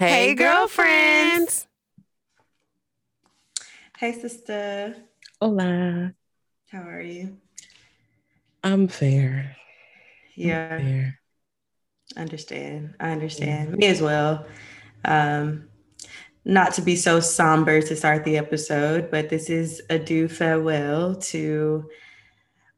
Hey, girlfriends. Hey, sister. Hola. How are you? I'm fair. Yeah. I'm fair. Understand. I understand. Yeah. Me as well. Um, not to be so somber to start the episode, but this is a due farewell to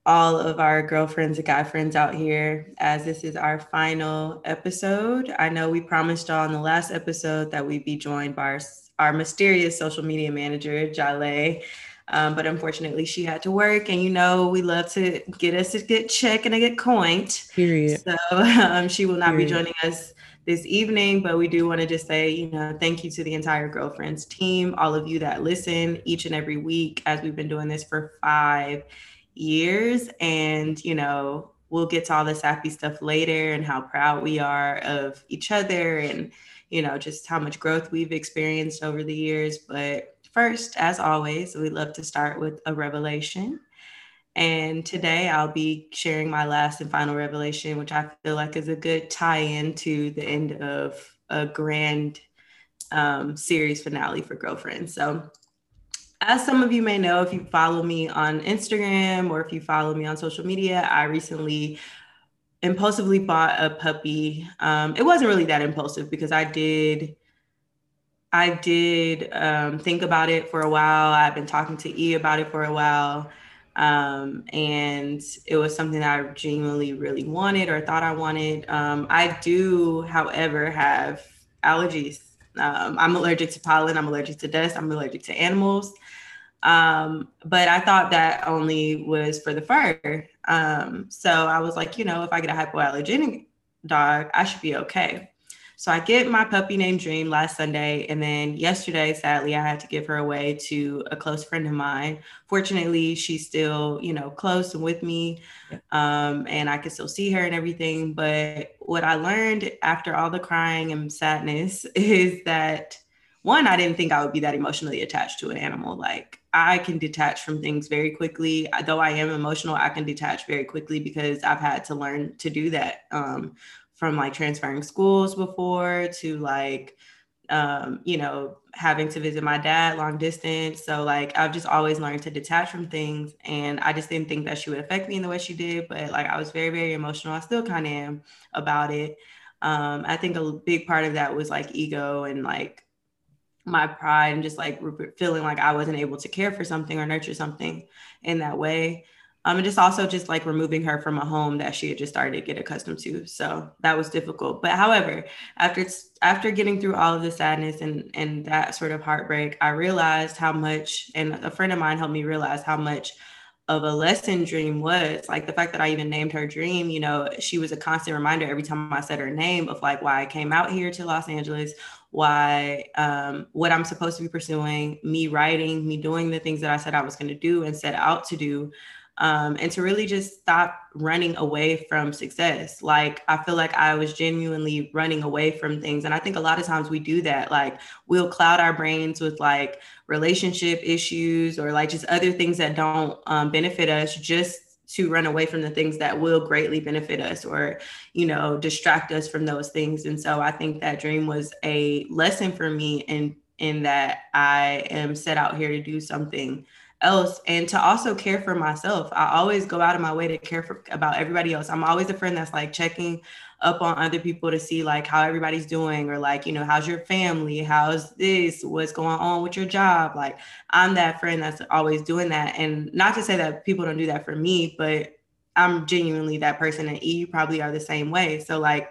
all of our girlfriends and guy friends out here as this is our final episode. I know we promised y'all in the last episode that we'd be joined by our, our mysterious social media manager, Jale. Um, but unfortunately, she had to work, and you know we love to get us to get check and to get coined. Period. So um, she will not Period. be joining us this evening, but we do want to just say, you know, thank you to the entire girlfriends team, all of you that listen each and every week as we've been doing this for five years. And, you know, we'll get to all this happy stuff later and how proud we are of each other and, you know, just how much growth we've experienced over the years. But first, as always, we love to start with a revelation. And today I'll be sharing my last and final revelation, which I feel like is a good tie in to the end of a grand um, series finale for Girlfriends. So, as some of you may know, if you follow me on Instagram or if you follow me on social media, I recently impulsively bought a puppy. Um, it wasn't really that impulsive because I did. I did um, think about it for a while. I've been talking to E about it for a while. Um, and it was something that I genuinely really wanted or thought I wanted. Um, I do, however, have allergies. Um, I'm allergic to pollen, I'm allergic to dust, I'm allergic to animals. Um, but I thought that only was for the fur. Um, so I was like, you know, if I get a hypoallergenic dog, I should be okay. So I get my puppy named Dream last Sunday. And then yesterday, sadly, I had to give her away to a close friend of mine. Fortunately, she's still, you know, close and with me. Um, and I can still see her and everything. But what I learned after all the crying and sadness is that one, I didn't think I would be that emotionally attached to an animal. Like I can detach from things very quickly. Though I am emotional, I can detach very quickly because I've had to learn to do that. Um, from like transferring schools before to like um, you know, having to visit my dad long distance. So like I've just always learned to detach from things and I just didn't think that she would affect me in the way she did. But like I was very, very emotional. I still kind of am about it. Um, I think a big part of that was like ego and like my pride and just like feeling like I wasn't able to care for something or nurture something in that way. Um, and just also just like removing her from a home that she had just started to get accustomed to. So that was difficult. But however, after after getting through all of the sadness and and that sort of heartbreak, I realized how much, and a friend of mine helped me realize how much of a lesson dream was like the fact that I even named her dream, you know, she was a constant reminder every time I said her name of like why I came out here to Los Angeles, why um, what I'm supposed to be pursuing, me writing, me doing the things that I said I was going to do and set out to do um, and to really just stop running away from success. Like, I feel like I was genuinely running away from things. And I think a lot of times we do that. Like, we'll cloud our brains with like relationship issues or like just other things that don't um, benefit us just to run away from the things that will greatly benefit us or you know distract us from those things and so i think that dream was a lesson for me in in that i am set out here to do something else and to also care for myself. I always go out of my way to care for about everybody else. I'm always a friend that's like checking up on other people to see like how everybody's doing or like, you know, how's your family? How's this? What's going on with your job? Like I'm that friend that's always doing that. And not to say that people don't do that for me, but I'm genuinely that person and you probably are the same way. So like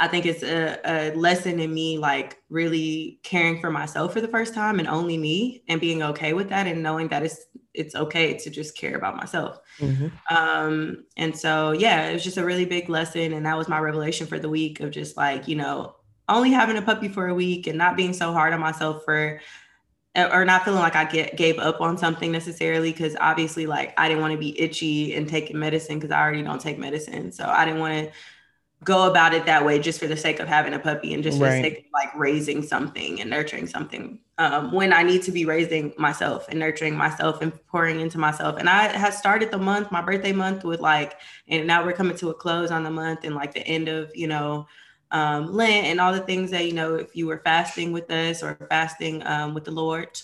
I think it's a, a lesson in me like really caring for myself for the first time and only me and being okay with that and knowing that it's it's okay to just care about myself. Mm-hmm. Um, and so yeah, it was just a really big lesson. And that was my revelation for the week of just like, you know, only having a puppy for a week and not being so hard on myself for or not feeling like I get gave up on something necessarily because obviously like I didn't want to be itchy and taking medicine because I already don't take medicine. So I didn't want to go about it that way just for the sake of having a puppy and just for right. the sake of like raising something and nurturing something um, when I need to be raising myself and nurturing myself and pouring into myself. And I had started the month, my birthday month, with like, and now we're coming to a close on the month and like the end of, you know, um, Lent and all the things that, you know, if you were fasting with us or fasting um, with the Lord.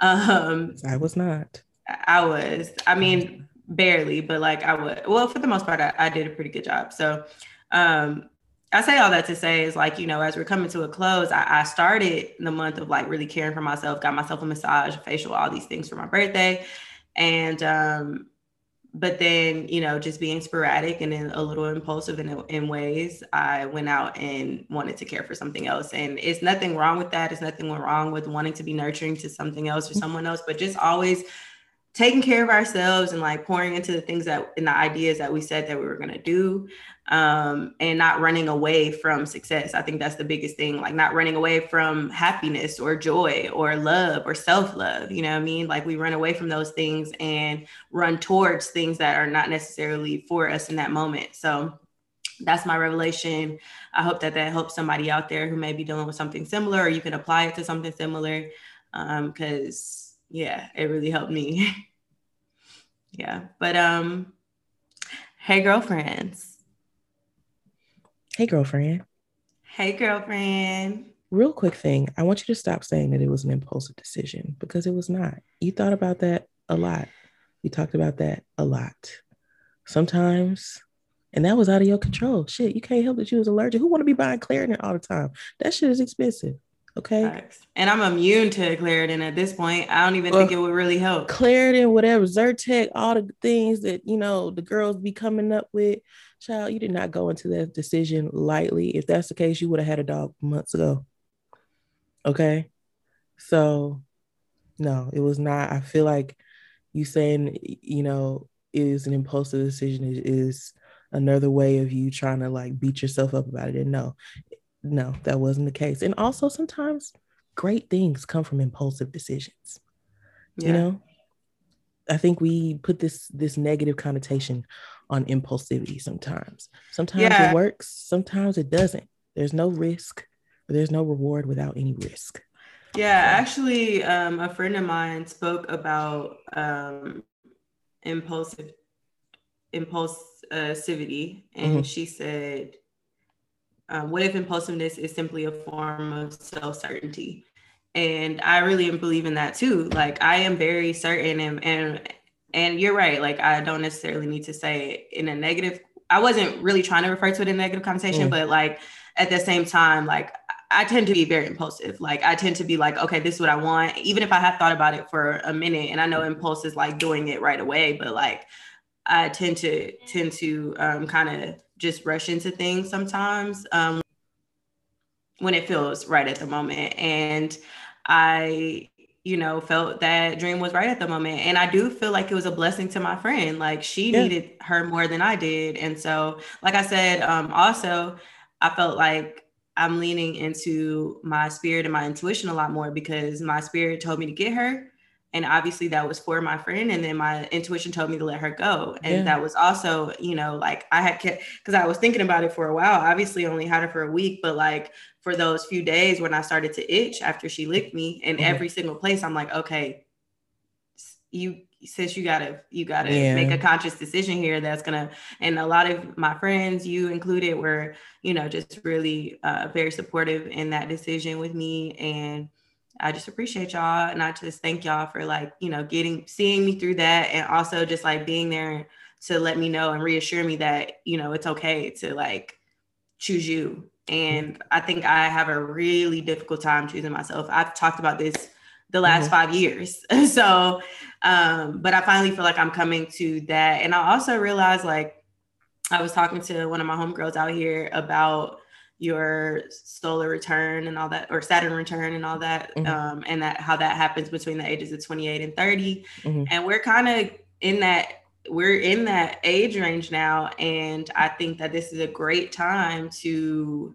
Um, I was not. I was. I mean, barely, but like I would. Well, for the most part, I, I did a pretty good job. So um, I say all that to say is like, you know, as we're coming to a close, I, I started the month of like really caring for myself, got myself a massage, facial, all these things for my birthday. And um, but then you know just being sporadic and then a little impulsive in, in ways i went out and wanted to care for something else and it's nothing wrong with that it's nothing wrong with wanting to be nurturing to something else or someone else but just always taking care of ourselves and like pouring into the things that and the ideas that we said that we were going to do um, and not running away from success. I think that's the biggest thing like not running away from happiness or joy or love or self-love you know what i mean? Like we run away from those things and run towards things that are not necessarily for us in that moment. So that's my revelation. I hope that that helps somebody out there who may be dealing with something similar or you can apply it to something similar because um, yeah, it really helped me. yeah. But um hey girlfriends. Hey girlfriend. Hey girlfriend. Real quick thing, I want you to stop saying that it was an impulsive decision because it was not. You thought about that a lot. We talked about that a lot. Sometimes and that was out of your control. Shit, you can't help that you was allergic. Who want to be buying Claritin all the time? That shit is expensive. Okay. And I'm immune to Claritin at this point. I don't even well, think it would really help. Claritin, whatever, Zyrtec, all the things that, you know, the girls be coming up with. Child, you did not go into that decision lightly. If that's the case, you would have had a dog months ago. Okay. So, no, it was not. I feel like you saying, you know, is an impulsive decision is, is another way of you trying to like beat yourself up about it. And no, no, that wasn't the case. And also sometimes great things come from impulsive decisions. Yeah. You know? I think we put this this negative connotation on impulsivity sometimes. Sometimes yeah. it works, sometimes it doesn't. There's no risk there's no reward without any risk. Yeah, actually, um, a friend of mine spoke about um, impulsive impulsivity, and mm-hmm. she said um, what if impulsiveness is simply a form of self certainty? And I really believe in that too. Like I am very certain, and and and you're right. Like I don't necessarily need to say it in a negative. I wasn't really trying to refer to it in a negative connotation, mm. but like at the same time, like I tend to be very impulsive. Like I tend to be like, okay, this is what I want, even if I have thought about it for a minute. And I know impulse is like doing it right away, but like I tend to tend to um, kind of just rush into things sometimes um, when it feels right at the moment. And I, you know, felt that Dream was right at the moment. And I do feel like it was a blessing to my friend. Like she yeah. needed her more than I did. And so, like I said, um, also, I felt like I'm leaning into my spirit and my intuition a lot more because my spirit told me to get her and obviously that was for my friend and then my intuition told me to let her go and yeah. that was also you know like i had kept because i was thinking about it for a while obviously only had her for a week but like for those few days when i started to itch after she licked me in mm-hmm. every single place i'm like okay you since you gotta you gotta yeah. make a conscious decision here that's gonna and a lot of my friends you included were you know just really uh, very supportive in that decision with me and I just appreciate y'all and I just thank y'all for like, you know, getting seeing me through that and also just like being there to let me know and reassure me that, you know, it's okay to like choose you. And I think I have a really difficult time choosing myself. I've talked about this the last mm-hmm. five years. so, um, but I finally feel like I'm coming to that. And I also realized like I was talking to one of my homegirls out here about your solar return and all that or saturn return and all that mm-hmm. um, and that how that happens between the ages of 28 and 30 mm-hmm. and we're kind of in that we're in that age range now and i think that this is a great time to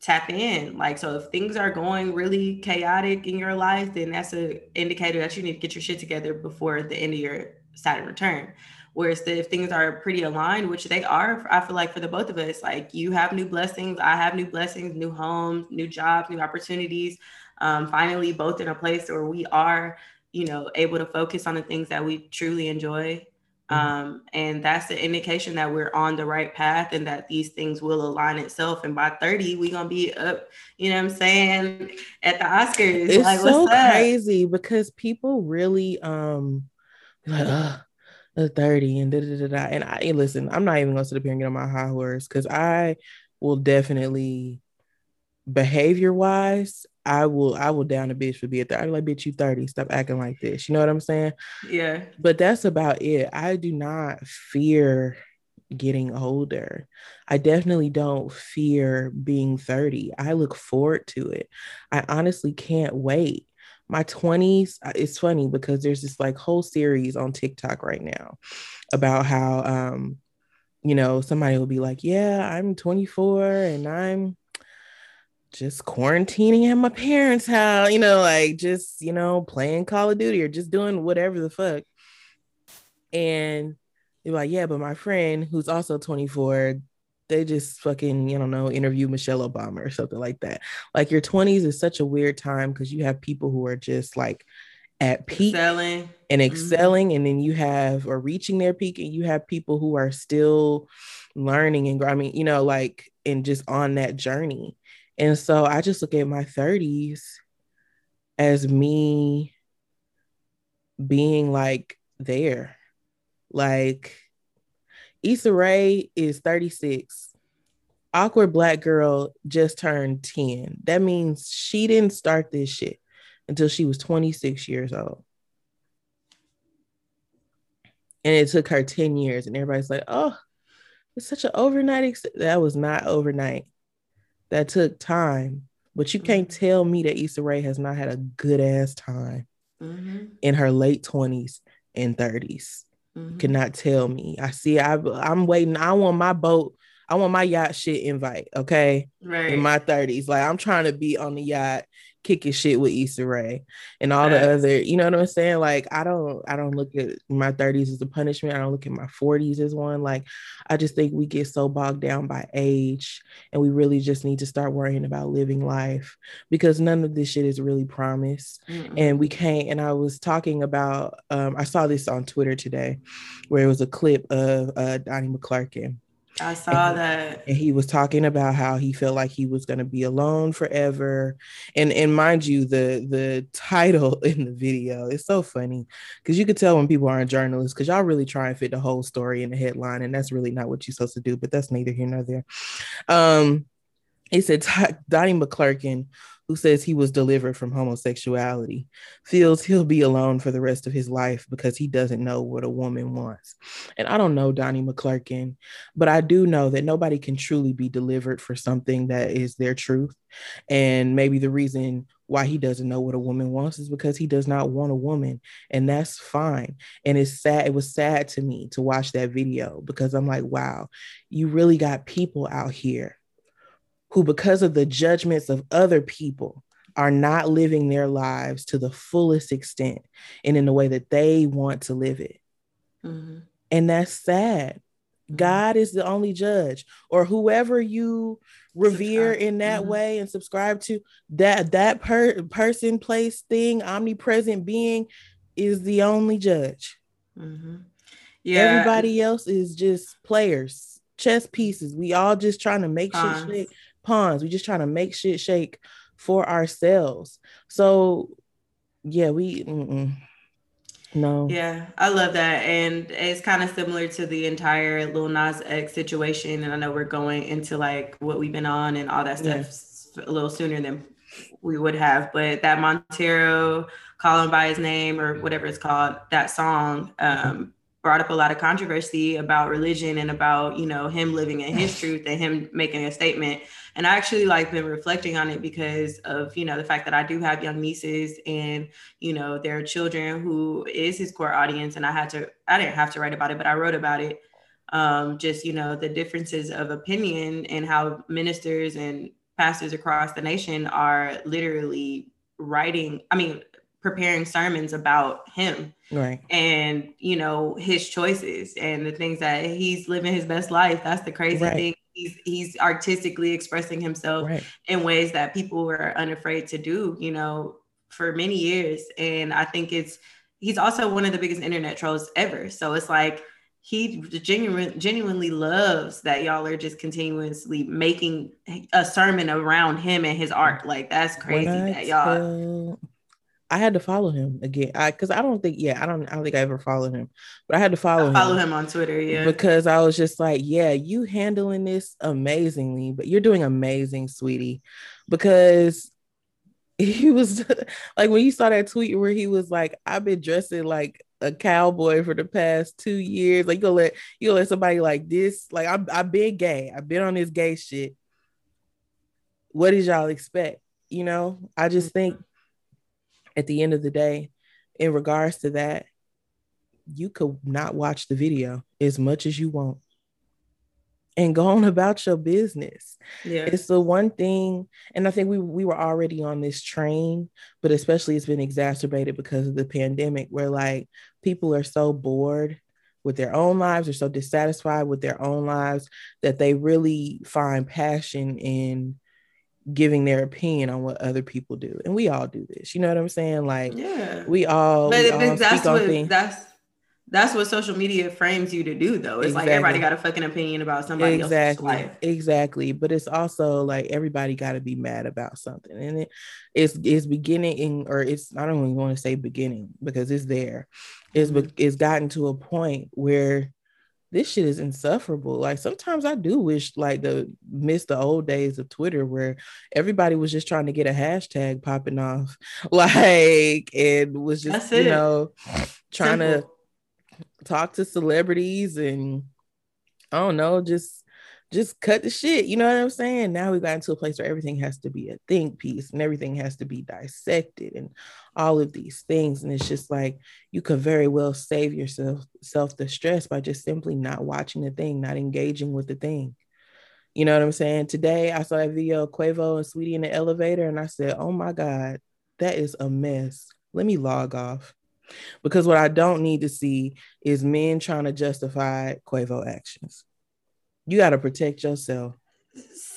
tap in like so if things are going really chaotic in your life then that's an indicator that you need to get your shit together before the end of your saturn return Whereas if things are pretty aligned, which they are, I feel like for the both of us, like you have new blessings, I have new blessings, new homes, new jobs, new opportunities. Um, finally, both in a place where we are, you know, able to focus on the things that we truly enjoy. Mm-hmm. Um, and that's the indication that we're on the right path and that these things will align itself. And by 30, we're gonna be up, you know what I'm saying, at the Oscars. It's like, so crazy because people really um like, uh, 30 and da, da, da, da. And I listen, I'm not even gonna sit up here and get on my high horse because I will definitely behavior wise, I will I will down a bitch for being 30. I'm like, bitch, you 30. Stop acting like this. You know what I'm saying? Yeah. But that's about it. I do not fear getting older. I definitely don't fear being 30. I look forward to it. I honestly can't wait. My 20s, uh, it's funny because there's this like whole series on TikTok right now about how um you know somebody will be like, "Yeah, I'm 24 and I'm just quarantining at my parents' house, you know, like just, you know, playing Call of Duty or just doing whatever the fuck. And they're like, yeah, but my friend who's also 24, they just fucking, you don't know, interview Michelle Obama or something like that. Like your 20s is such a weird time because you have people who are just like at peak excelling. and mm-hmm. excelling, mm-hmm. and then you have or reaching their peak, and you have people who are still learning and growing, you know, like and just on that journey. And so I just look at my 30s as me being like there. Like Issa Rae is 36. Awkward Black Girl just turned 10. That means she didn't start this shit until she was 26 years old. And it took her 10 years, and everybody's like, oh, it's such an overnight. Ex-. That was not overnight that took time. But you can't mm-hmm. tell me that Issa Rae has not had a good ass time mm-hmm. in her late 20s and 30s. Mm-hmm. Cannot tell me. I see. I, I'm waiting. I want my boat. I want my yacht shit invite. Okay, right. In my 30s, like I'm trying to be on the yacht kicking shit with Issa Rae and all the other, you know what I'm saying? Like I don't I don't look at my 30s as a punishment. I don't look at my 40s as one. Like I just think we get so bogged down by age and we really just need to start worrying about living life because none of this shit is really promised. mm And we can't and I was talking about um I saw this on Twitter today where it was a clip of uh Donnie McClurkin I saw and, that. And he was talking about how he felt like he was going to be alone forever. And and mind you, the the title in the video is so funny because you could tell when people aren't journalists because y'all really try and fit the whole story in the headline, and that's really not what you're supposed to do. But that's neither here nor there. Um, he said Donnie McClurkin who says he was delivered from homosexuality, feels he'll be alone for the rest of his life because he doesn't know what a woman wants. And I don't know Donnie McClurkin, but I do know that nobody can truly be delivered for something that is their truth. And maybe the reason why he doesn't know what a woman wants is because he does not want a woman and that's fine and it's sad it was sad to me to watch that video because i'm like wow you really got people out here who, because of the judgments of other people, are not living their lives to the fullest extent and in the way that they want to live it. Mm-hmm. And that's sad. Mm-hmm. God is the only judge, or whoever you revere in that mm-hmm. way and subscribe to that that per- person, place, thing, omnipresent being is the only judge. Mm-hmm. Yeah, everybody else is just players, chess pieces. We all just trying to make shit shake pawns. We just trying to make shit shake for ourselves. So yeah, we mm-mm. no. Yeah, I love that, and it's kind of similar to the entire Lil Nas X situation. And I know we're going into like what we've been on and all that stuff yeah. a little sooner than we would have, but that Montero call him by his name or whatever it's called, that song. Um, brought up a lot of controversy about religion and about you know him living in his truth and him making a statement. And i actually like been reflecting on it because of you know the fact that i do have young nieces and you know their children who is his core audience. And i had to i didn't have to write about it but i wrote about it. Um, just you know the differences of opinion and how ministers and pastors across the nation are literally writing i mean preparing sermons about him right and you know his choices and the things that he's living his best life that's the crazy right. thing he's he's artistically expressing himself right. in ways that people were unafraid to do you know for many years and i think it's he's also one of the biggest internet trolls ever so it's like he genuine, genuinely loves that y'all are just continuously making a sermon around him and his art. Like that's crazy that y'all. I had to follow him again. I because I don't think, yeah, I don't I don't think I ever followed him, but I had to follow I follow him. him on Twitter, yeah. Because I was just like, yeah, you handling this amazingly, but you're doing amazing, sweetie. Because he was like when you saw that tweet where he was like, I've been dressing like a cowboy for the past two years. Like you gonna let you gonna let somebody like this, like I'm I've been gay. I've been on this gay shit. What did y'all expect? You know, I just think at the end of the day, in regards to that, you could not watch the video as much as you want and go on about your business. Yeah. It's the one thing, and I think we we were already on this train, but especially it's been exacerbated because of the pandemic, where like people are so bored with their own lives, or so dissatisfied with their own lives that they really find passion in giving their opinion on what other people do. And we all do this. You know what I'm saying? Like yeah. we all, but we all that's what that's that's what social media frames you to do though it's exactly. like everybody got a fucking opinion about somebody exactly. else's life exactly but it's also like everybody got to be mad about something and it, it's it's beginning in, or it's i don't even want to say beginning because it's there it's mm-hmm. it's gotten to a point where this shit is insufferable. Like sometimes I do wish like the miss the old days of Twitter where everybody was just trying to get a hashtag popping off, like and was just you know trying Simple. to talk to celebrities and I don't know, just just cut the shit. You know what I'm saying? Now we got into a place where everything has to be a think piece and everything has to be dissected and all of these things. And it's just like you could very well save yourself self the stress by just simply not watching the thing, not engaging with the thing. You know what I'm saying? Today I saw a video of Quavo and Saweetie in the elevator, and I said, Oh my God, that is a mess. Let me log off. Because what I don't need to see is men trying to justify Quavo actions. You got to protect yourself.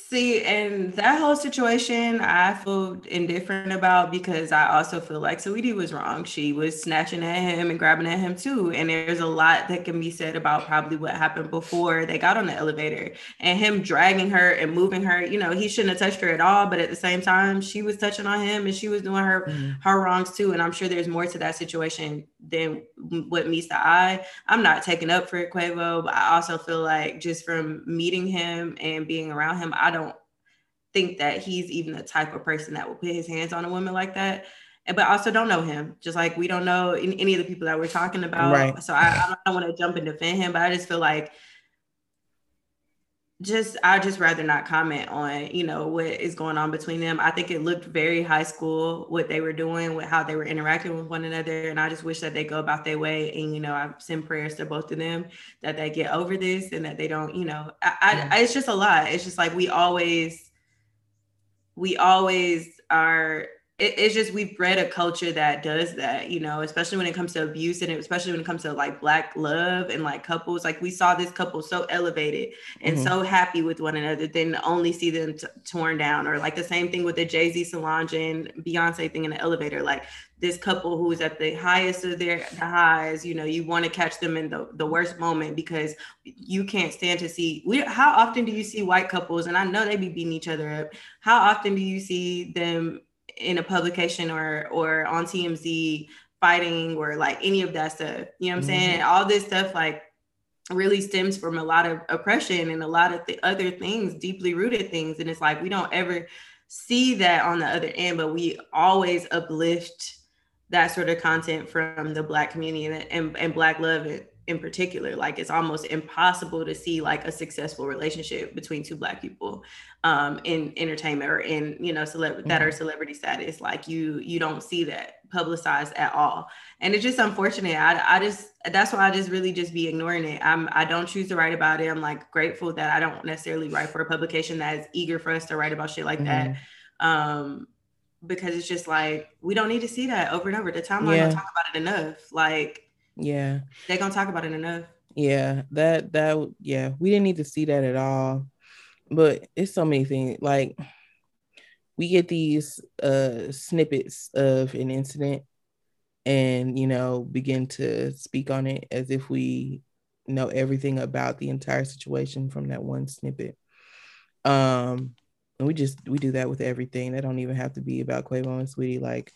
See, and that whole situation, I feel indifferent about because I also feel like Saweetie was wrong. She was snatching at him and grabbing at him too. And there's a lot that can be said about probably what happened before they got on the elevator and him dragging her and moving her. You know, he shouldn't have touched her at all, but at the same time, she was touching on him and she was doing her mm-hmm. her wrongs too. And I'm sure there's more to that situation than what meets the eye. I'm not taking up for Quavo, but I also feel like just from meeting him and being around him, I don't think that he's even the type of person that will put his hands on a woman like that. But also don't know him, just like we don't know any of the people that we're talking about. Right. So I, I don't want to jump and defend him, but I just feel like just I just rather not comment on you know what is going on between them. I think it looked very high school what they were doing with how they were interacting with one another, and I just wish that they go about their way. And you know, I send prayers to both of them that they get over this and that they don't. You know, I. I, it's just a lot. It's just like we always we always are it, it's just we've bred a culture that does that, you know, especially when it comes to abuse and especially when it comes to like black love and like couples. Like we saw this couple so elevated and mm-hmm. so happy with one another, then only see them t- torn down. Or like the same thing with the Jay Z Solange and Beyonce thing in the elevator. Like this couple who is at the highest of their the highs, you know, you want to catch them in the, the worst moment because you can't stand to see. We, how often do you see white couples? And I know they be beating each other up. How often do you see them? In a publication or or on TMZ fighting or like any of that stuff. You know what I'm mm-hmm. saying? All this stuff like really stems from a lot of oppression and a lot of th- other things, deeply rooted things. And it's like we don't ever see that on the other end, but we always uplift that sort of content from the black community and, and, and black love in particular like it's almost impossible to see like a successful relationship between two black people um in entertainment or in you know celeb mm-hmm. that are celebrity status like you you don't see that publicized at all and it's just unfortunate I, I just that's why i just really just be ignoring it i'm i don't choose to write about it i'm like grateful that i don't necessarily write for a publication that is eager for us to write about shit like mm-hmm. that um because it's just like we don't need to see that over and over the timeline yeah. don't talk about it enough like yeah. They're gonna talk about it enough. Yeah, that that yeah, we didn't need to see that at all. But it's so many things. Like we get these uh snippets of an incident and you know begin to speak on it as if we know everything about the entire situation from that one snippet. Um, and we just we do that with everything. That don't even have to be about Quavo and Saweetie Like,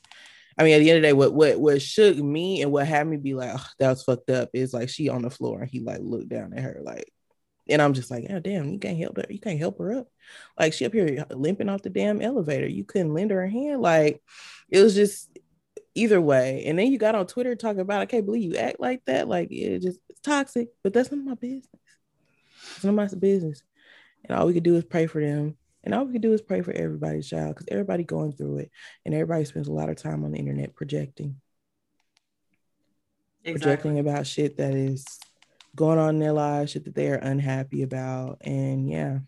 I mean, at the end of the day, what what what shook me and what had me be like, oh, that was fucked up is like she on the floor and he like looked down at her like, and I'm just like, oh damn, you can't help her, you can't help her up. Like she up here limping off the damn elevator. You couldn't lend her a hand. Like it was just either way. And then you got on Twitter talking about, I can't believe you act like that. Like it just it's toxic, but that's none of my business. It's none of my business. And all we could do is pray for them. And all we could do is pray for everybody's child because everybody going through it. And everybody spends a lot of time on the internet projecting. Exactly. Projecting about shit that is going on in their lives, shit that they are unhappy about. And yeah.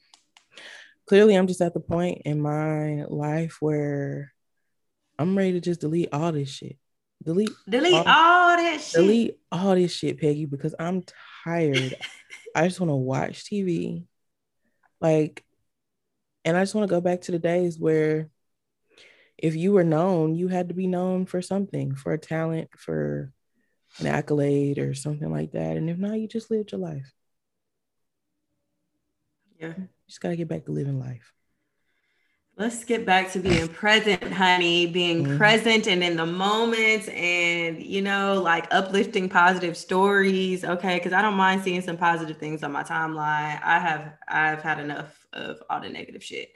Clearly I'm just at the point in my life where I'm ready to just delete all this shit. Delete delete all, all that shit. Delete all this shit, Peggy, because I'm tired. I just want to watch TV. Like, and I just want to go back to the days where if you were known, you had to be known for something, for a talent, for an accolade or something like that. And if not, you just lived your life. Yeah. You just gotta get back to living life. Let's get back to being present, honey, being mm-hmm. present and in the moment and, you know, like uplifting positive stories. Okay. Cause I don't mind seeing some positive things on my timeline. I have, I've had enough of all the negative shit.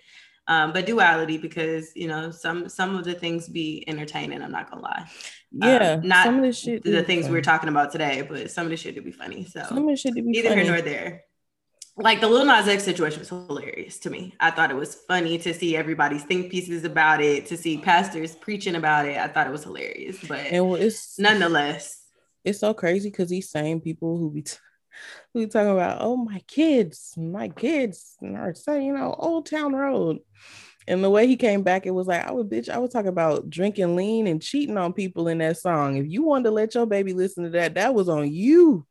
Um, but duality because, you know, some, some of the things be entertaining. I'm not gonna lie. Yeah. Um, not some of the shit the things we are talking about today, but some of the shit to be funny. So some of the shit to be either funny. here nor there like the Lil Nas X situation was hilarious to me. I thought it was funny to see everybody's think pieces about it, to see pastors preaching about it. I thought it was hilarious, but and well, it's nonetheless, it's so crazy because these same people who be t- who be talking about, oh my kids, my kids, are saying you know Old Town Road, and the way he came back, it was like I would bitch, I was talking about drinking lean and cheating on people in that song. If you wanted to let your baby listen to that, that was on you.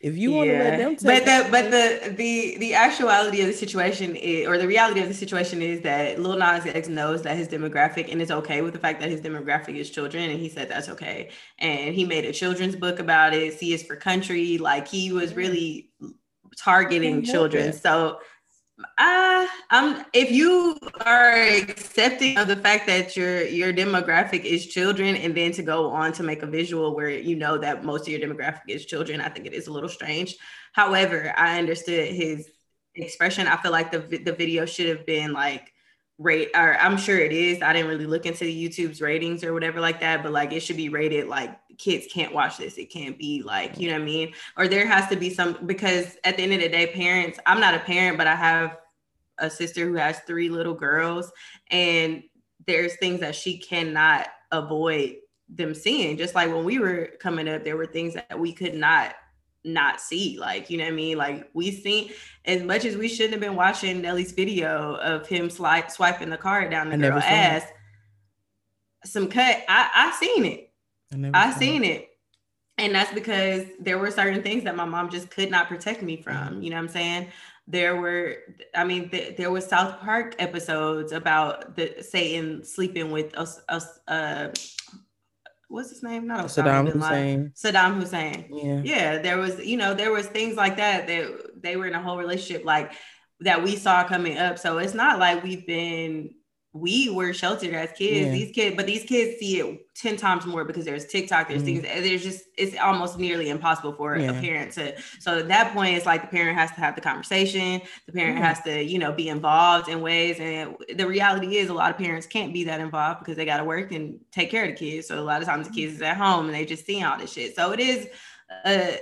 If you want to let them, but the but the the the actuality of the situation is, or the reality of the situation is that Lil Nas X knows that his demographic and is okay with the fact that his demographic is children, and he said that's okay. And he made a children's book about it. C is for country. Like he was really targeting children. So uh, um, if you are accepting of the fact that your your demographic is children, and then to go on to make a visual where you know that most of your demographic is children, I think it is a little strange. However, I understood his expression. I feel like the the video should have been like rate or I'm sure it is. I didn't really look into YouTube's ratings or whatever like that, but like it should be rated like kids can't watch this. It can't be like, you know what I mean? Or there has to be some because at the end of the day, parents, I'm not a parent, but I have a sister who has three little girls and there's things that she cannot avoid them seeing. Just like when we were coming up, there were things that we could not not see. Like, you know what I mean? Like we seen as much as we shouldn't have been watching Nelly's video of him slide swiping the card down the I girl ass. It. Some cut. I I seen it. I, I seen it. it. And that's because there were certain things that my mom just could not protect me from. Mm-hmm. You know what I'm saying? There were, I mean, th- there was South Park episodes about the Satan sleeping with us, us uh, what's his name? Not Osama Saddam Hussein. Saddam Hussein. Yeah. Yeah. There was, you know, there was things like that that they were in a whole relationship like that we saw coming up. So it's not like we've been we were sheltered as kids. Yeah. These kids, but these kids see it 10 times more because there's TikTok, there's mm-hmm. things, there's just, it's almost nearly impossible for yeah. a parent to. So at that point, it's like the parent has to have the conversation, the parent mm-hmm. has to, you know, be involved in ways. And the reality is, a lot of parents can't be that involved because they got to work and take care of the kids. So a lot of times the kids is at home and they just seeing all this shit. So it is, uh,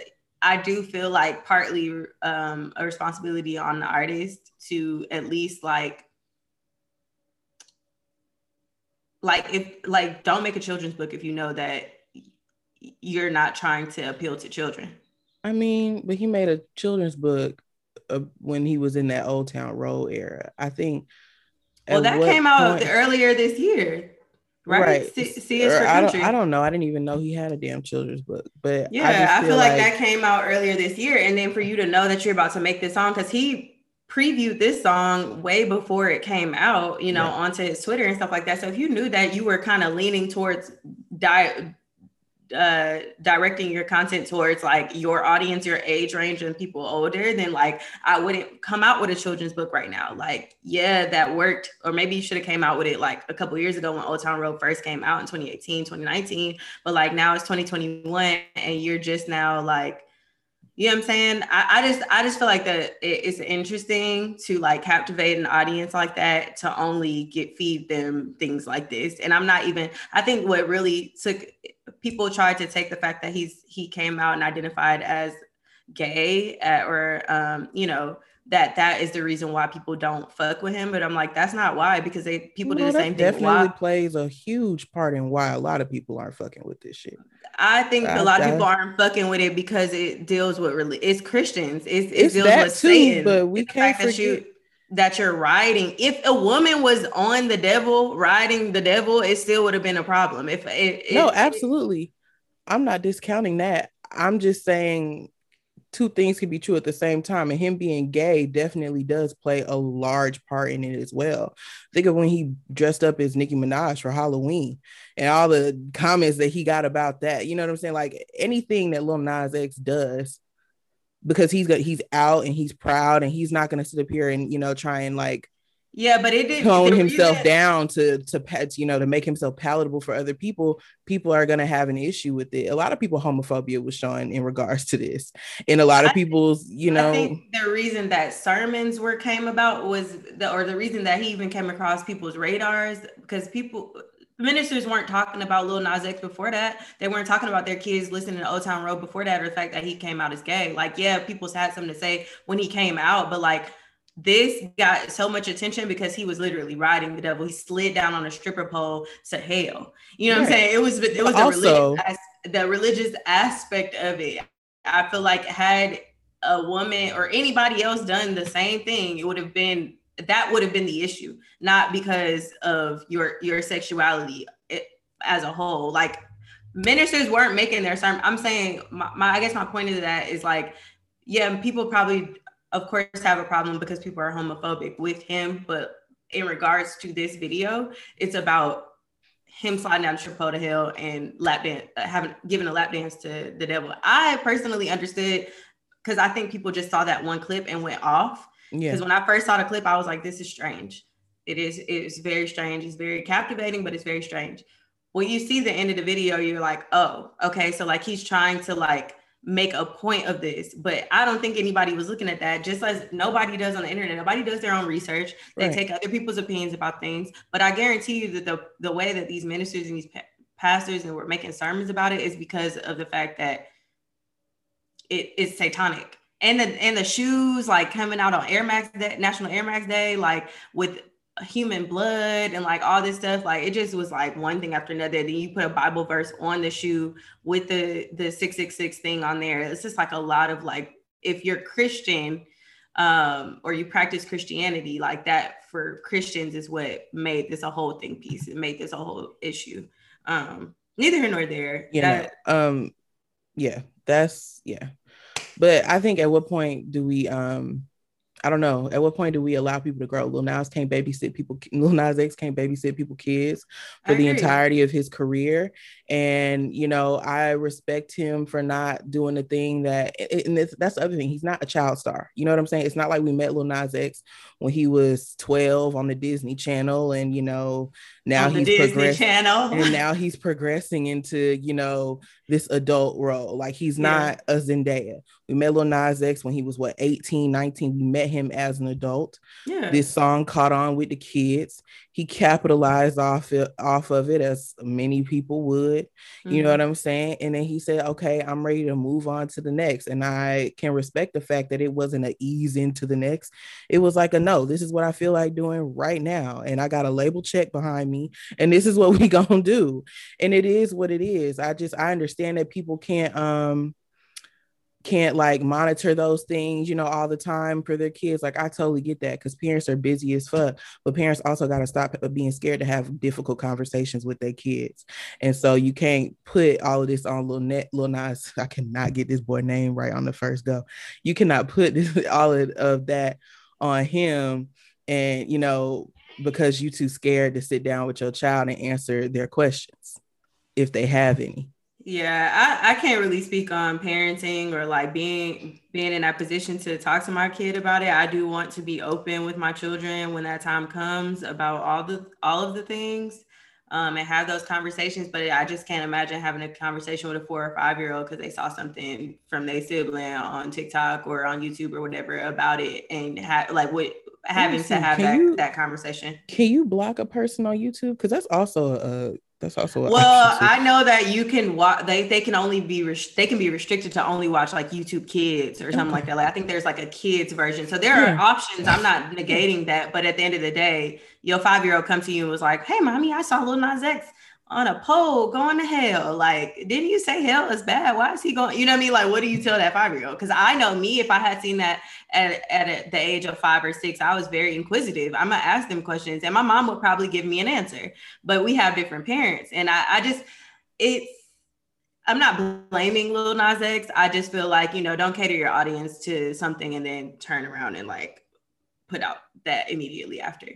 I do feel like partly um, a responsibility on the artist to at least like like if like don't make a children's book if you know that you're not trying to appeal to children. I mean, but he made a children's book uh, when he was in that Old Town Road era. I think. Well, that came out point, earlier this year, right? right. C, C is for I don't, I don't know. I didn't even know he had a damn children's book, but yeah, I, I feel, feel like, like that came out earlier this year, and then for you to know that you're about to make this song because he previewed this song way before it came out, you know, yeah. onto his Twitter and stuff like that. So if you knew that you were kind of leaning towards di- uh directing your content towards like your audience your age range and people older then like i wouldn't come out with a children's book right now like yeah that worked or maybe you should have came out with it like a couple years ago when old town road first came out in 2018 2019 but like now it's 2021 and you're just now like you know what I'm saying? I, I just I just feel like that it, it's interesting to like captivate an audience like that to only get feed them things like this. And I'm not even I think what really took people tried to take the fact that he's he came out and identified as gay at, or um, you know, that that is the reason why people don't fuck with him. But I'm like, that's not why because they people do the same thing. Definitely why. plays a huge part in why a lot of people aren't fucking with this shit. I think I, a lot I, of people aren't fucking with it because it deals with really it's Christians. It's, it it's deals with too, Satan. But we can't forget. That, you, that you're riding. If a woman was on the devil, riding the devil, it still would have been a problem. If it, no, absolutely, I'm not discounting that. I'm just saying two things can be true at the same time. And him being gay definitely does play a large part in it as well. Think of when he dressed up as Nicki Minaj for Halloween and all the comments that he got about that. You know what I'm saying? Like anything that Lil Nas X does, because he's got he's out and he's proud and he's not gonna sit up here and you know try and like yeah, but it did tone himself down to to pet, you know, to make himself palatable for other people. People are gonna have an issue with it. A lot of people homophobia was shown in regards to this, and a lot of people's, you know, I think the reason that sermons were came about was the or the reason that he even came across people's radars because people ministers weren't talking about Lil Nas X before that. They weren't talking about their kids listening to Old Town Road before that, or the fact that he came out as gay. Like, yeah, people's had something to say when he came out, but like this got so much attention because he was literally riding the devil. He slid down on a stripper pole to hell. You know what I'm saying? It was it was the also, religious the religious aspect of it. I feel like had a woman or anybody else done the same thing, it would have been that would have been the issue, not because of your your sexuality eh, as a whole. Like ministers weren't making their sermon. I'm saying my, my I guess my point of that is like, yeah, people probably of course have a problem because people are homophobic with him but in regards to this video it's about him sliding down the triple to and lap dance uh, having given a lap dance to the devil. I personally understood because i think people just saw that one clip and went off. Because yeah. when i first saw the clip i was like this is strange. It is it's very strange. It's very captivating but it's very strange. When you see the end of the video you're like oh okay. So like he's trying to like make a point of this but i don't think anybody was looking at that just as nobody does on the internet. Nobody does their own research. They right. take other people's opinions about things. But i guarantee you that the the way that these ministers and these pa- pastors and were making sermons about it is because of the fact that it is satanic. And the and the shoes like coming out on air max day, national air max day like with human blood and like all this stuff like it just was like one thing after another. Then you put a bible verse on the shoe with the the 666 thing on there. It's just like a lot of like if you're christian um or you practice christianity like that for christians is what made this a whole thing piece. It made this a whole issue. Um neither here nor there. You that, know um yeah that's yeah. But i think at what point do we um I don't know. At what point do we allow people to grow? Lil Nas can't babysit people. Lil Nas X can't babysit people kids for the entirety of his career. And you know, I respect him for not doing the thing that. And that's the other thing. He's not a child star. You know what I'm saying? It's not like we met Lil Nas X when he was 12 on the Disney Channel, and you know, now he's progressing. and now he's progressing into you know this adult role. Like he's not yeah. a Zendaya. We met Lil Nas X when he was what 18, 19. We met him as an adult. Yeah. This song caught on with the kids. He capitalized off it, off of it as many people would. Mm-hmm. You know what mm-hmm. I'm saying? And then he said, "Okay, I'm ready to move on to the next." And I can respect the fact that it wasn't an ease into the next. It was like a no. This is what I feel like doing right now, and I got a label check behind me, and this is what we gonna do. And it is what it is. I just I understand that people can't um can't like monitor those things, you know, all the time for their kids. Like I totally get that because parents are busy as fuck, but parents also got to stop being scared to have difficult conversations with their kids. And so you can't put all of this on little net, little Nas. I cannot get this boy name right on the first go. You cannot put this, all of, of that on him, and you know because you too scared to sit down with your child and answer their questions if they have any. Yeah, I, I can't really speak on parenting or like being being in that position to talk to my kid about it. I do want to be open with my children when that time comes about all the all of the things um, and have those conversations. But I just can't imagine having a conversation with a four or five year old because they saw something from their sibling on TikTok or on YouTube or whatever about it and have like what having to have that, you, that conversation. Can you block a person on YouTube? Because that's also a that's also well. I know that you can watch. They they can only be res- they can be restricted to only watch like YouTube Kids or something okay. like that. Like I think there's like a kids version. So there yeah. are options. I'm not negating that, but at the end of the day, your five year old come to you and was like, "Hey, mommy, I saw Lil Nas X on a pole going to hell. Like, didn't you say hell is bad? Why is he going? You know what I mean? Like, what do you tell that five year old? Because I know me, if I had seen that at, at the age of five or six, I was very inquisitive. I'm gonna ask them questions, and my mom would probably give me an answer. But we have different parents, and I, I just it's. I'm not blaming Lil Nas X. I just feel like you know, don't cater your audience to something and then turn around and like put out that immediately after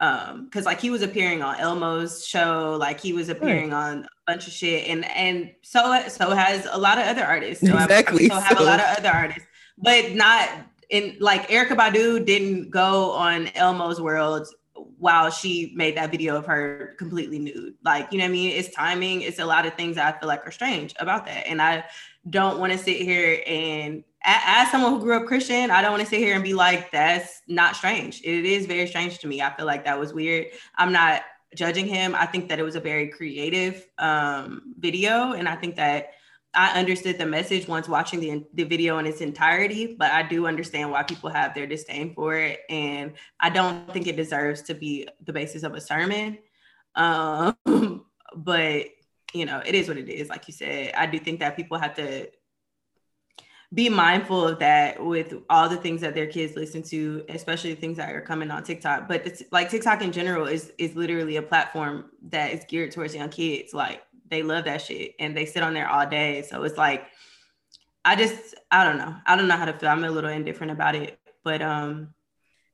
um because like he was appearing on elmo's show like he was appearing right. on a bunch of shit and and so so has a lot of other artists. So exactly have, so have a lot of other artists but not in like Erykah Badu didn't go on elmo's world while she made that video of her completely nude. Like you know what i mean? It's timing it's a lot of things that i feel like are strange about that and i don't want to sit here and as someone who grew up Christian, I don't want to sit here and be like, that's not strange. It is very strange to me. I feel like that was weird. I'm not judging him. I think that it was a very creative um, video. And I think that I understood the message once watching the, the video in its entirety, but I do understand why people have their disdain for it. And I don't think it deserves to be the basis of a sermon. Um, but, you know, it is what it is. Like you said, I do think that people have to be mindful of that with all the things that their kids listen to, especially the things that are coming on TikTok. But it's like TikTok in general is is literally a platform that is geared towards young kids. Like they love that shit and they sit on there all day. So it's like I just I don't know. I don't know how to feel. I'm a little indifferent about it. But um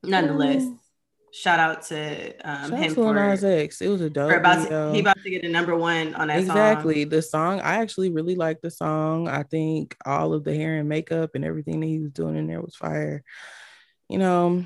nonetheless, shout out to um, shout him to for Nas X. It was a dope. About to, he about to get a number one on that song. exactly. Song. The song I actually really like the song. I think all of the hair and makeup and everything that he was doing in there was fire. You know,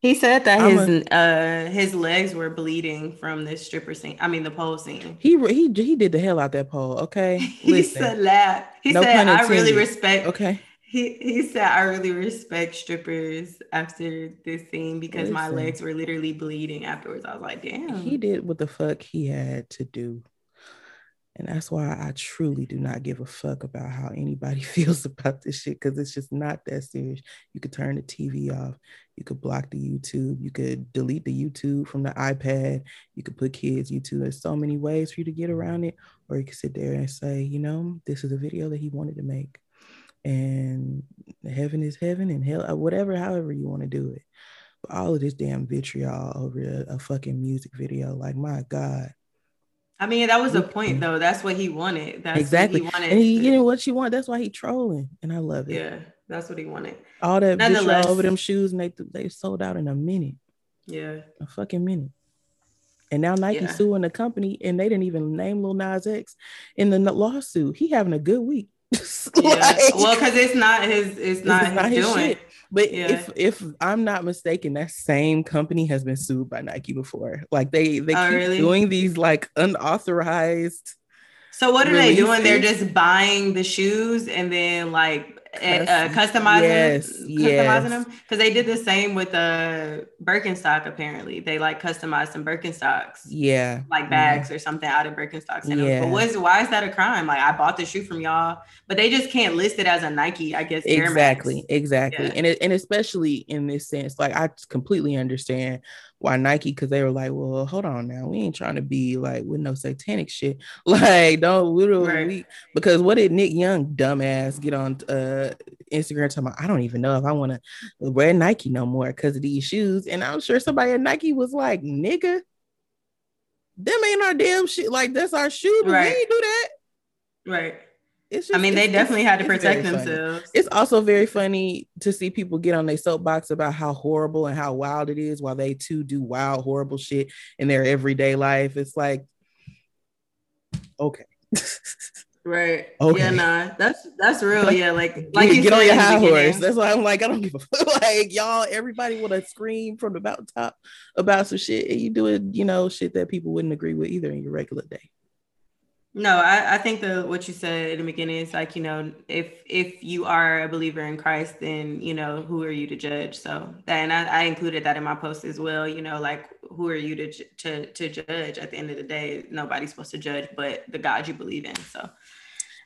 he said that I'm his a, uh his legs were bleeding from this stripper scene. I mean the pole scene. He he he did the hell out that pole. Okay, he said that. He no said I really respect. Okay, he he said, I really respect strippers after this scene because Listen, my legs were literally bleeding afterwards. I was like, damn. He did what the fuck he had to do. And that's why I truly do not give a fuck about how anybody feels about this shit because it's just not that serious. You could turn the TV off, you could block the YouTube, you could delete the YouTube from the iPad, you could put kids' YouTube. There's so many ways for you to get around it, or you could sit there and say, you know, this is a video that he wanted to make and heaven is heaven and hell, uh, whatever, however you want to do it. But all of this damn vitriol over a, a fucking music video, like my God. I mean, that was the point though. That's what he wanted. That's exactly. What he wanted. And he getting what you want. That's why he trolling. And I love it. Yeah, that's what he wanted. All that vitriol over them shoes and they they sold out in a minute. Yeah. A fucking minute. And now Nike yeah. suing the company and they didn't even name Lil Nas X in the lawsuit. He having a good week. yeah. like, well, because it's not his, it's not, it's his, not his doing. Shit. But yeah. if if I'm not mistaken, that same company has been sued by Nike before. Like they they oh, keep really? doing these like unauthorized. So what are releases. they doing? They're just buying the shoes and then like uh, customizing, yes, customizing yes. them because they did the same with the uh, Birkenstock. Apparently, they like customized some Birkenstocks, yeah, like bags yeah. or something out of Birkenstocks. Yeah. But what's why is that a crime? Like I bought the shoe from y'all, but they just can't list it as a Nike. I guess exactly, exactly, yeah. and it, and especially in this sense, like I completely understand why Nike because they were like, well, hold on now, we ain't trying to be like with no satanic shit. Like, don't literally right. we, because what did Nick Young dumbass get on uh Instagram talking about? I don't even know if I want to wear Nike no more because of these shoes. And I'm sure somebody at Nike was like, nigga, them ain't our damn shit. Like that's our shoe, but right. we ain't do that. Right. Just, I mean, they definitely had to protect themselves. Funny. It's also very funny to see people get on their soapbox about how horrible and how wild it is while they too do wild, horrible shit in their everyday life. It's like, okay. Right. Okay. Yeah, nah, that's that's real. Yeah, like like you get on your high horse. That's why I'm like, I don't give a fuck. like y'all, everybody want to scream from the mountaintop about some shit, and you doing, you know, shit that people wouldn't agree with either in your regular day. No, I, I think the what you said in the beginning is like, you know, if if you are a believer in Christ, then you know, who are you to judge? So that and I, I included that in my post as well. You know, like who are you to to to judge? At the end of the day, nobody's supposed to judge but the God you believe in. So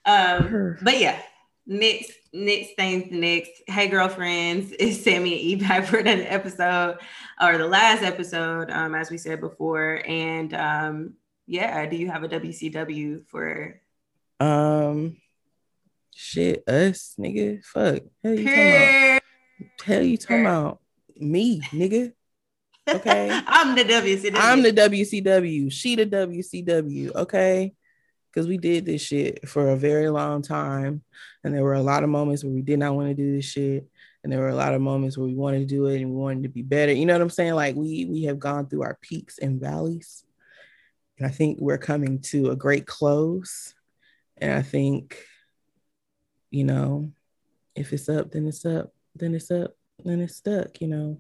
um, but yeah, next next things next. Hey girlfriends, it's Sammy and E back for another episode or the last episode, um, as we said before. And um yeah, do you have a WCW for um shit us nigga fuck hell you talking about. Hell you talking about. Me nigga. Okay. I'm the WCW I'm the WCW she the WCW okay? Because we did this shit for a very long time and there were a lot of moments where we did not want to do this shit and there were a lot of moments where we wanted to do it and we wanted to be better. You know what i'm saying? Like we we have gone through our peaks and valleys and i think we're coming to a great close. And i think you know if it's up then it's up. Then it's up then it's stuck you know.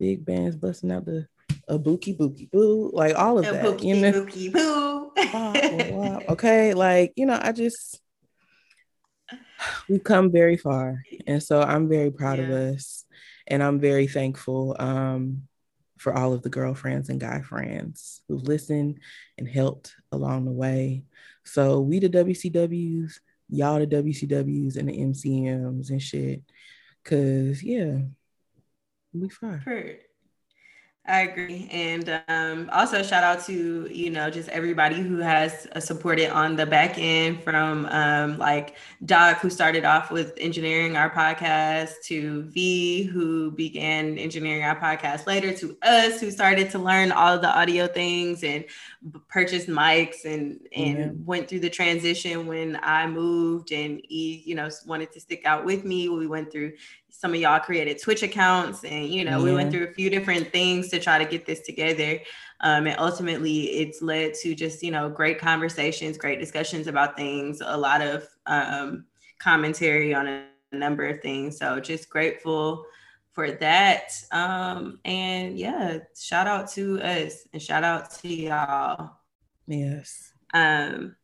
Big bands busting out the a bookie bookie boo like all of a that bookie, you know. bookie, boo. Okay, like you know, I just we've come very far, and so I'm very proud yeah. of us, and I'm very thankful. Um, for all of the girlfriends and guy friends who've listened and helped along the way. So we the WCWs, y'all the WCWs and the MCMs and shit, cause yeah, we fine. I agree. And um, also shout out to, you know, just everybody who has uh, supported on the back end from um, like Doc, who started off with engineering our podcast, to V, who began engineering our podcast later, to us, who started to learn all the audio things and purchased mics and, and yeah. went through the transition when I moved and he, you know, wanted to stick out with me. When we went through some of y'all created Twitch accounts, and you know, yeah. we went through a few different things to try to get this together. Um, and ultimately, it's led to just you know great conversations, great discussions about things, a lot of um, commentary on a number of things. So just grateful for that. Um, and yeah, shout out to us and shout out to y'all. Yes. Um,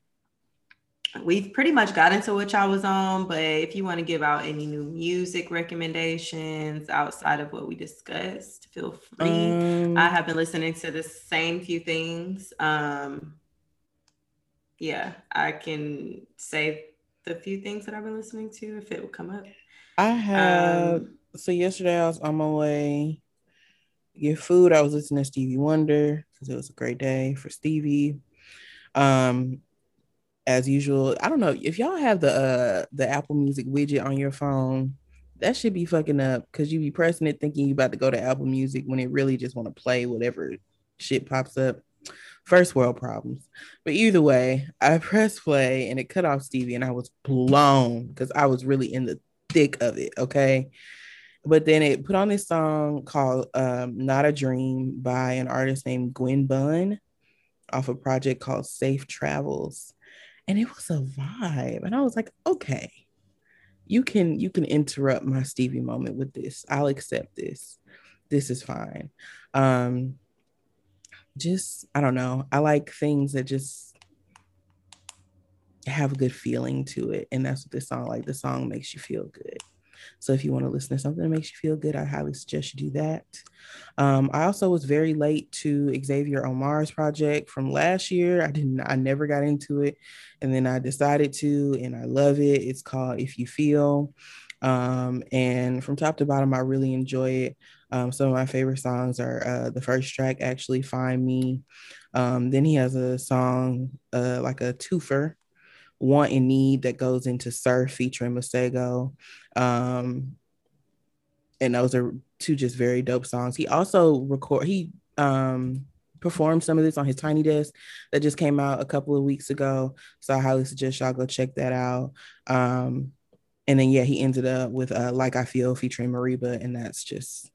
we've pretty much got into what y'all was on, but if you want to give out any new music recommendations outside of what we discussed, feel free. Um, I have been listening to the same few things. Um, yeah, I can say the few things that I've been listening to if it will come up. I have. Um, so yesterday I was on my way get food. I was listening to Stevie Wonder because it was a great day for Stevie. Um, as usual. I don't know if y'all have the uh the Apple Music widget on your phone. That should be fucking up because you be pressing it thinking you about to go to Apple Music when it really just want to play whatever shit pops up. First world problems. But either way, I pressed play and it cut off Stevie and I was blown because I was really in the thick of it. Okay. But then it put on this song called um, Not a Dream by an artist named Gwen Bunn off a project called Safe Travels and it was a vibe. And i was like okay you can you can interrupt my stevie moment with this. I'll accept this. This is fine. Um just i don't know. I like things that just have a good feeling to it. And that's what this song like the song makes you feel good so if you want to listen to something that makes you feel good, I highly suggest you do that. Um, I also was very late to Xavier Omar's project from last year. I didn't, I never got into it, and then I decided to, and I love it. It's called If You Feel, um, and from top to bottom, I really enjoy it. Um, some of my favorite songs are uh, the first track, actually, Find Me. Um, then he has a song, uh, like a twofer, Want and Need, that goes into Surf featuring Masego. Um, and those are two just very dope songs. He also record he um performed some of this on his tiny desk that just came out a couple of weeks ago. So I highly suggest y'all go check that out. Um and then yeah, he ended up with uh Like I Feel featuring Mereba, and that's just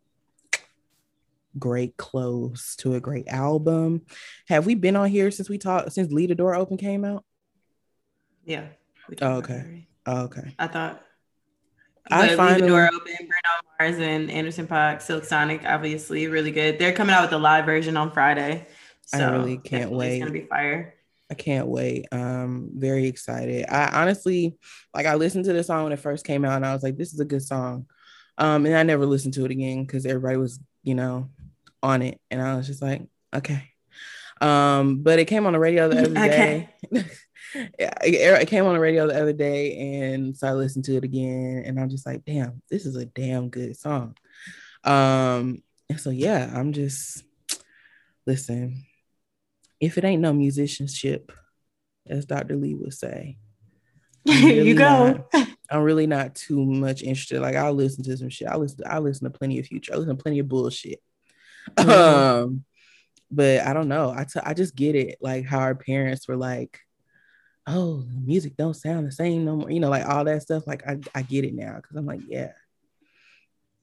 great close to a great album. Have we been on here since we talked since Leave the Door Open came out? Yeah. Oh, okay. Oh, okay. I thought. I But. Leave the door open. Bruno Mars and Anderson Paak, Silk Sonic, obviously really good. They're coming out with a live version on Friday. I So really can't wait. It's gonna be fire. I can't wait. Um, very excited. I honestly like I listened to the song when it first came out and I was like, this is a good song. Um, and I never listened to it again because everybody was, you know, on it. And I was just like, okay. Um, but it came on the radio the other day. Okay. Yeah, it, it came on the radio the other day and so I listened to it again and I'm just like, damn, this is a damn good song. Um, and so yeah, I'm just listen, if it ain't no musicianship, as Dr. Lee would say, really you go. I'm really not too much interested. Like I'll listen to some shit. I listen. I listen to plenty of future. I listen to plenty of bullshit. Mhm. Um, but I don't know. I t- I just get it. Like how our parents were like, "Oh, music don't sound the same no more." You know, like all that stuff. Like I I get it now because I'm like, yeah,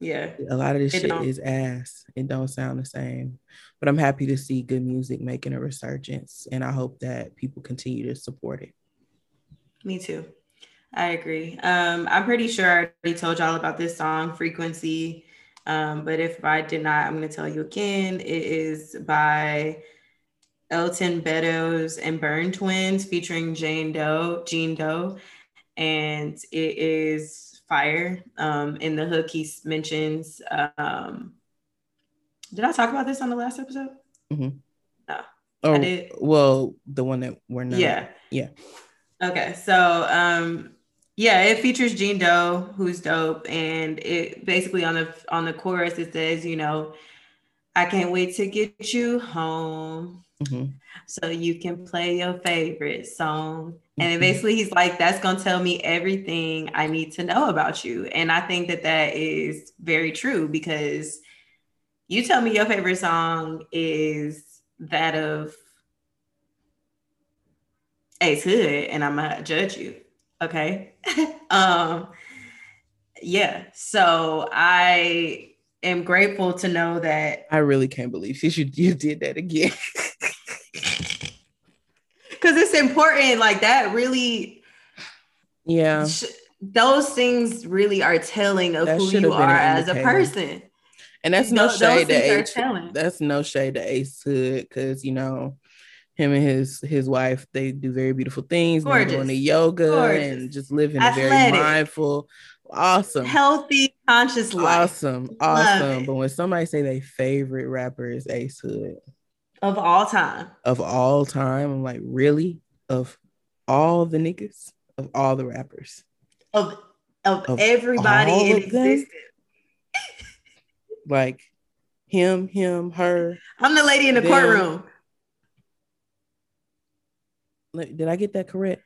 Yeah. a lot of this It shit don't. is ass. It don't sound the same. But I'm happy to see good music making a resurgence, and I hope that people continue to support it. Me too. I agree. Um, I'm pretty sure I already told y'all about this song, Frequency. Um, but if I did not, I'm going to tell you again. It is by Elton Beddoes and Burn Twins featuring Jane Doe, Jean Doe. And it is fire. Um, in the hook, he mentions, um, did I talk about this on the last episode? No, Oh, did. well, the one that we're not. Yeah. Yeah. Okay. So um yeah, it features Gene Doe, who's dope. And it basically on the on the chorus it says, you know, I can't wait to get you home Mhm. so you can play your favorite song. And then Mhm. basically he's like, that's gonna tell me everything I need to know about you. And I think that that is very true because you tell me your favorite song is that of Ace Hood, and I'm gonna judge you. Okay. um, yeah. So I am grateful to know that I really can't believe you you did that again. Because it's important. Like that really, yeah. sh- those things really are telling of That who you are as a person. And that's no Those- shade to those things are Ace. That's no shade to Ace Hood because you know him and his his wife they do very beautiful things. They're doing Gorgeous. the yoga Gorgeous. and just living a very mindful, awesome, Healthy, conscious life awesome, awesome. But when somebody say their favorite rapper is Ace Hood of all time. of all time, I'm like, really? Of all the niggas, of all the rappers, Of of, Of everybody in of existence. like him, him, her. I'm the lady in the Them. courtroom. Did I get that correct?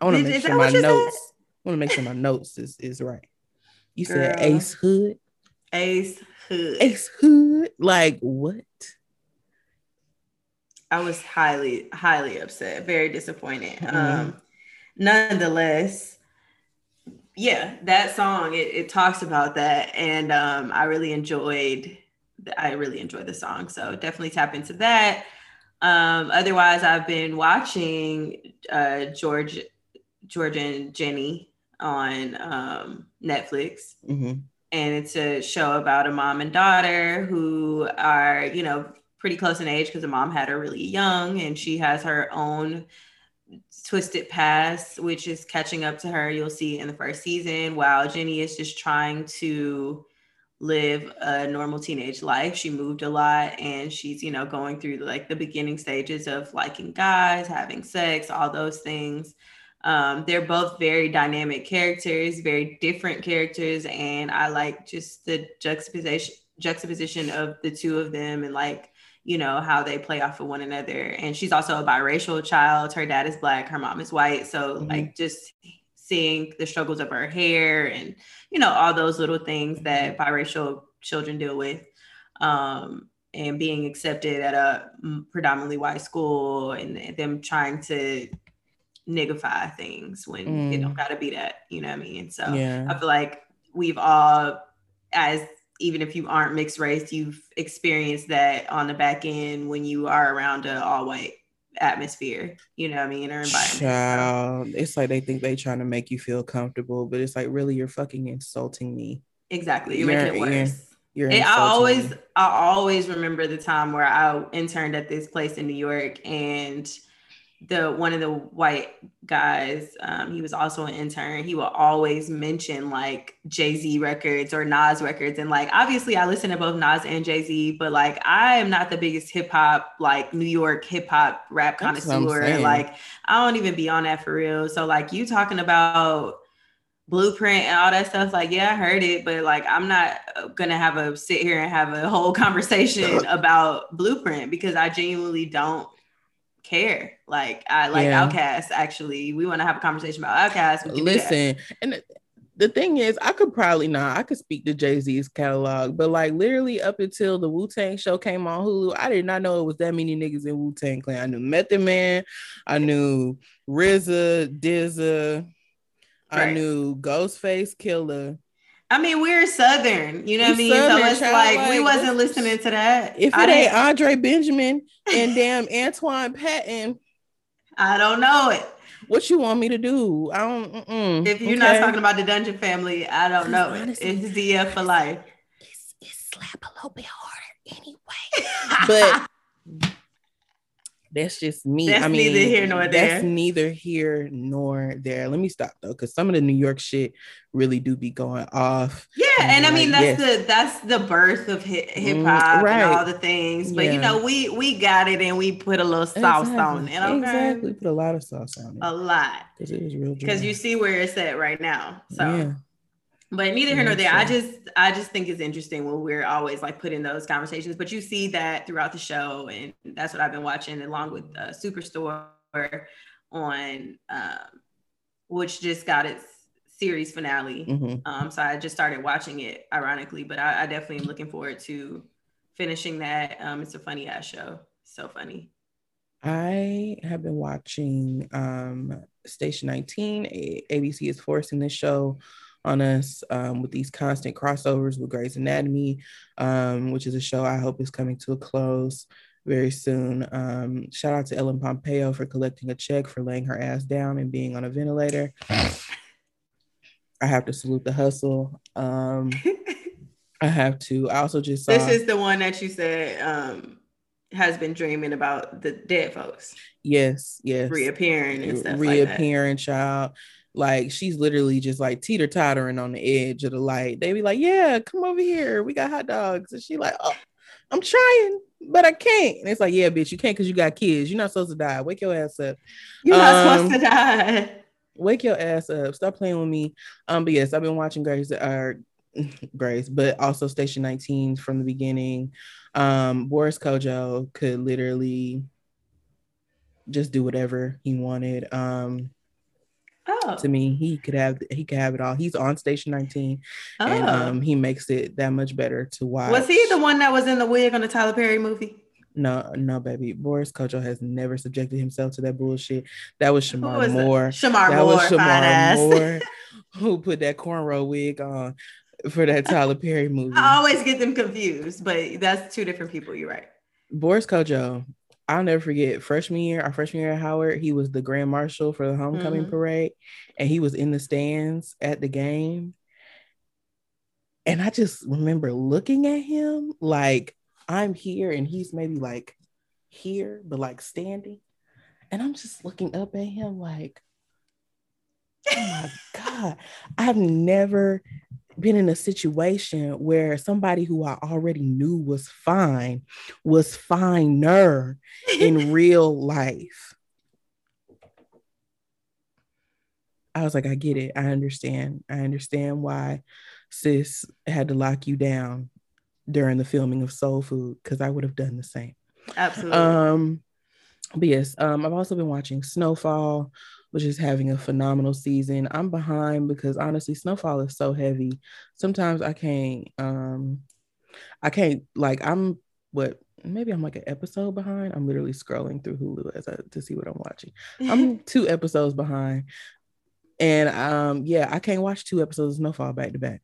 I want to make sure my notes. I want to make sure my notes is, is right. You said Ace Hood, Ace Hood. Ace Hood. Like what? I was highly, highly upset, very disappointed. Mhm. Um, nonetheless, yeah, that song it, it talks about that, and um, I really enjoyed. I really enjoyed the song, so definitely tap into that. Um, otherwise, I've been watching uh, George, George and Ginny on um, Netflix Mhm. and it's a show about a mom and daughter who are you know pretty close in age because the mom had her really young and she has her own twisted past which is catching up to her. You'll see in the first season while ginny is just trying to live a normal teenage life she moved a lot and she's you know going through like the beginning stages of liking guys having sex all those things. Um, they're both very dynamic characters, very different characters, and I like just the juxtaposition juxtaposition of the two of them and like you know how they play off of one another. And she's also a biracial child. Her dad is black, her mom is white. So Mhm. like just seeing the struggles of her hair and you know all those little things that biracial children deal with. Um, and being accepted at a mm, predominantly white school and them trying to niggify things when it Mm. don't gotta be that, you know what I mean? So Yeah. I feel like we've all, as even if you aren't mixed race, you've experienced that on the back end when you are around a all white atmosphere, you know what I mean, or environment. Child, it's like they think they trying to make you feel comfortable, but it's like really you're fucking insulting me. Exactly. You're, you're making it worse. You're, you're I always me. I always remember the time where I interned at this place in New York and the one of the white guys, um, he was also an intern. He will always mention like Jay Z records or Nas records, and like obviously I listen to both Nas and Jay Z, but like I am not the biggest hip hop like New York hip hop rap connoisseur. Like I don't even be on that for real. So like you talking about blueprint and all that stuff like yeah i heard it but like i'm not gonna have a sit here and have a whole conversation about blueprint because i genuinely don't care. Like I like yeah. OutKast. Actually, we want to have a conversation about OutKast. Listen, and the thing is, I could probably not. I could speak to Jay Z's catalog, but like literally up until the Wu Tang show came on Hulu, I did not know it was that many niggas in Wu Tang Clan. I knew Method Man, I knew RZA, GZA, right. I knew Ghostface Killah. I mean, we're Southern, you know what I mean? Southern, so it's like, like, we wasn't listening to that. If it ain't Andre Benjamin and damn Antwan Patton, I don't know it. What you want me to do? I don't. Mm-mm. If you're okay. not talking about the Dungeon Family, I don't know honestly, it. It's DF for life. It's, it's slap a little bit harder anyway, but that's just me. That's I mean, neither here nor there. That's neither here nor there. Let me stop though, because some of the New York shit really do be going off. Yeah, and, and I mean that's yes. the that's the birth of hip mm, hop right. and all the things. But yeah. you know, we we got it and we put a little sauce exactly. on it. Okay? Exactly, put a lot of sauce on it. A lot because it was real. Because you see where it's at right now. So. Yeah. But neither here nor there. I just I just think it's interesting when we're always like putting those conversations. But you see that throughout the show, and that's what I've been watching along with uh, Superstore on, um, which just got its series finale. Mm-hmm. Um, so I just started watching it, ironically, but I, I definitely am looking forward to finishing that. Um, it's a funny ass show, so funny. I have been watching um, Station 19. ABC is forcing this show on us um, with these constant crossovers with Grey's Anatomy, um, which is a show I hope is coming to a close very soon. Um, shout out to Ellen Pompeo for collecting a check for laying her ass down and being on a ventilator. I have to salute the hustle. Um, I have to. I also just saw, this is the one that you said um, has been dreaming about the dead folks. Yes, yes, reappearing and stuff. Reappearing, like child. Like she's literally just like teeter tottering on the edge of the light. They be like, "Yeah, come over here. We got hot dogs." And she like, "Oh, I'm trying, but I can't." And it's like, "Yeah, bitch, you can't because you got kids. You're not supposed to die. Wake your ass up. You're um, not supposed to die. Wake your ass up. Stop playing with me." Um, but yes, I've been watching Grace. Uh, Grace, but also Station 19 from the beginning. Um, Boris Kodjoe could literally just do whatever he wanted. Um, Oh. To me, he could have he could have it all. He's on Station 19, oh. and um, he makes it that much better to watch. Was he the one that was in the wig on the Tyler Perry movie? No, no, baby. Boris Kodjoe has never subjected himself to that bullshit. That was Shemar Moore. Shemar that Moore, was Shemar Moore who put that cornrow wig on for that Tyler Perry movie. I always get them confused, but that's two different people. You're right. Boris Kodjoe I'll never forget freshman year, our freshman year at Howard, he was the grand marshal for the homecoming mm-hmm. parade and he was in the stands at the game. And I just remember looking at him like I'm here and he's maybe like here, but like standing. And I'm just looking up at him like, oh my God, I've never been in a situation where somebody who I already knew was fine was finer in real life. I was like, I get it. I understand. I understand why sis had to lock you down during the filming of Soul Food because I would have done the same. Absolutely. Um, but yes, um, I've also been watching Snowfall, which is having a phenomenal season. I'm behind because honestly, Snowfall is so heavy. Sometimes I can't um I can't like I'm what maybe I'm like an episode behind. I'm literally scrolling through Hulu as I, to see what I'm watching. I'm two episodes behind. And um yeah, I can't watch two episodes of Snowfall back to back.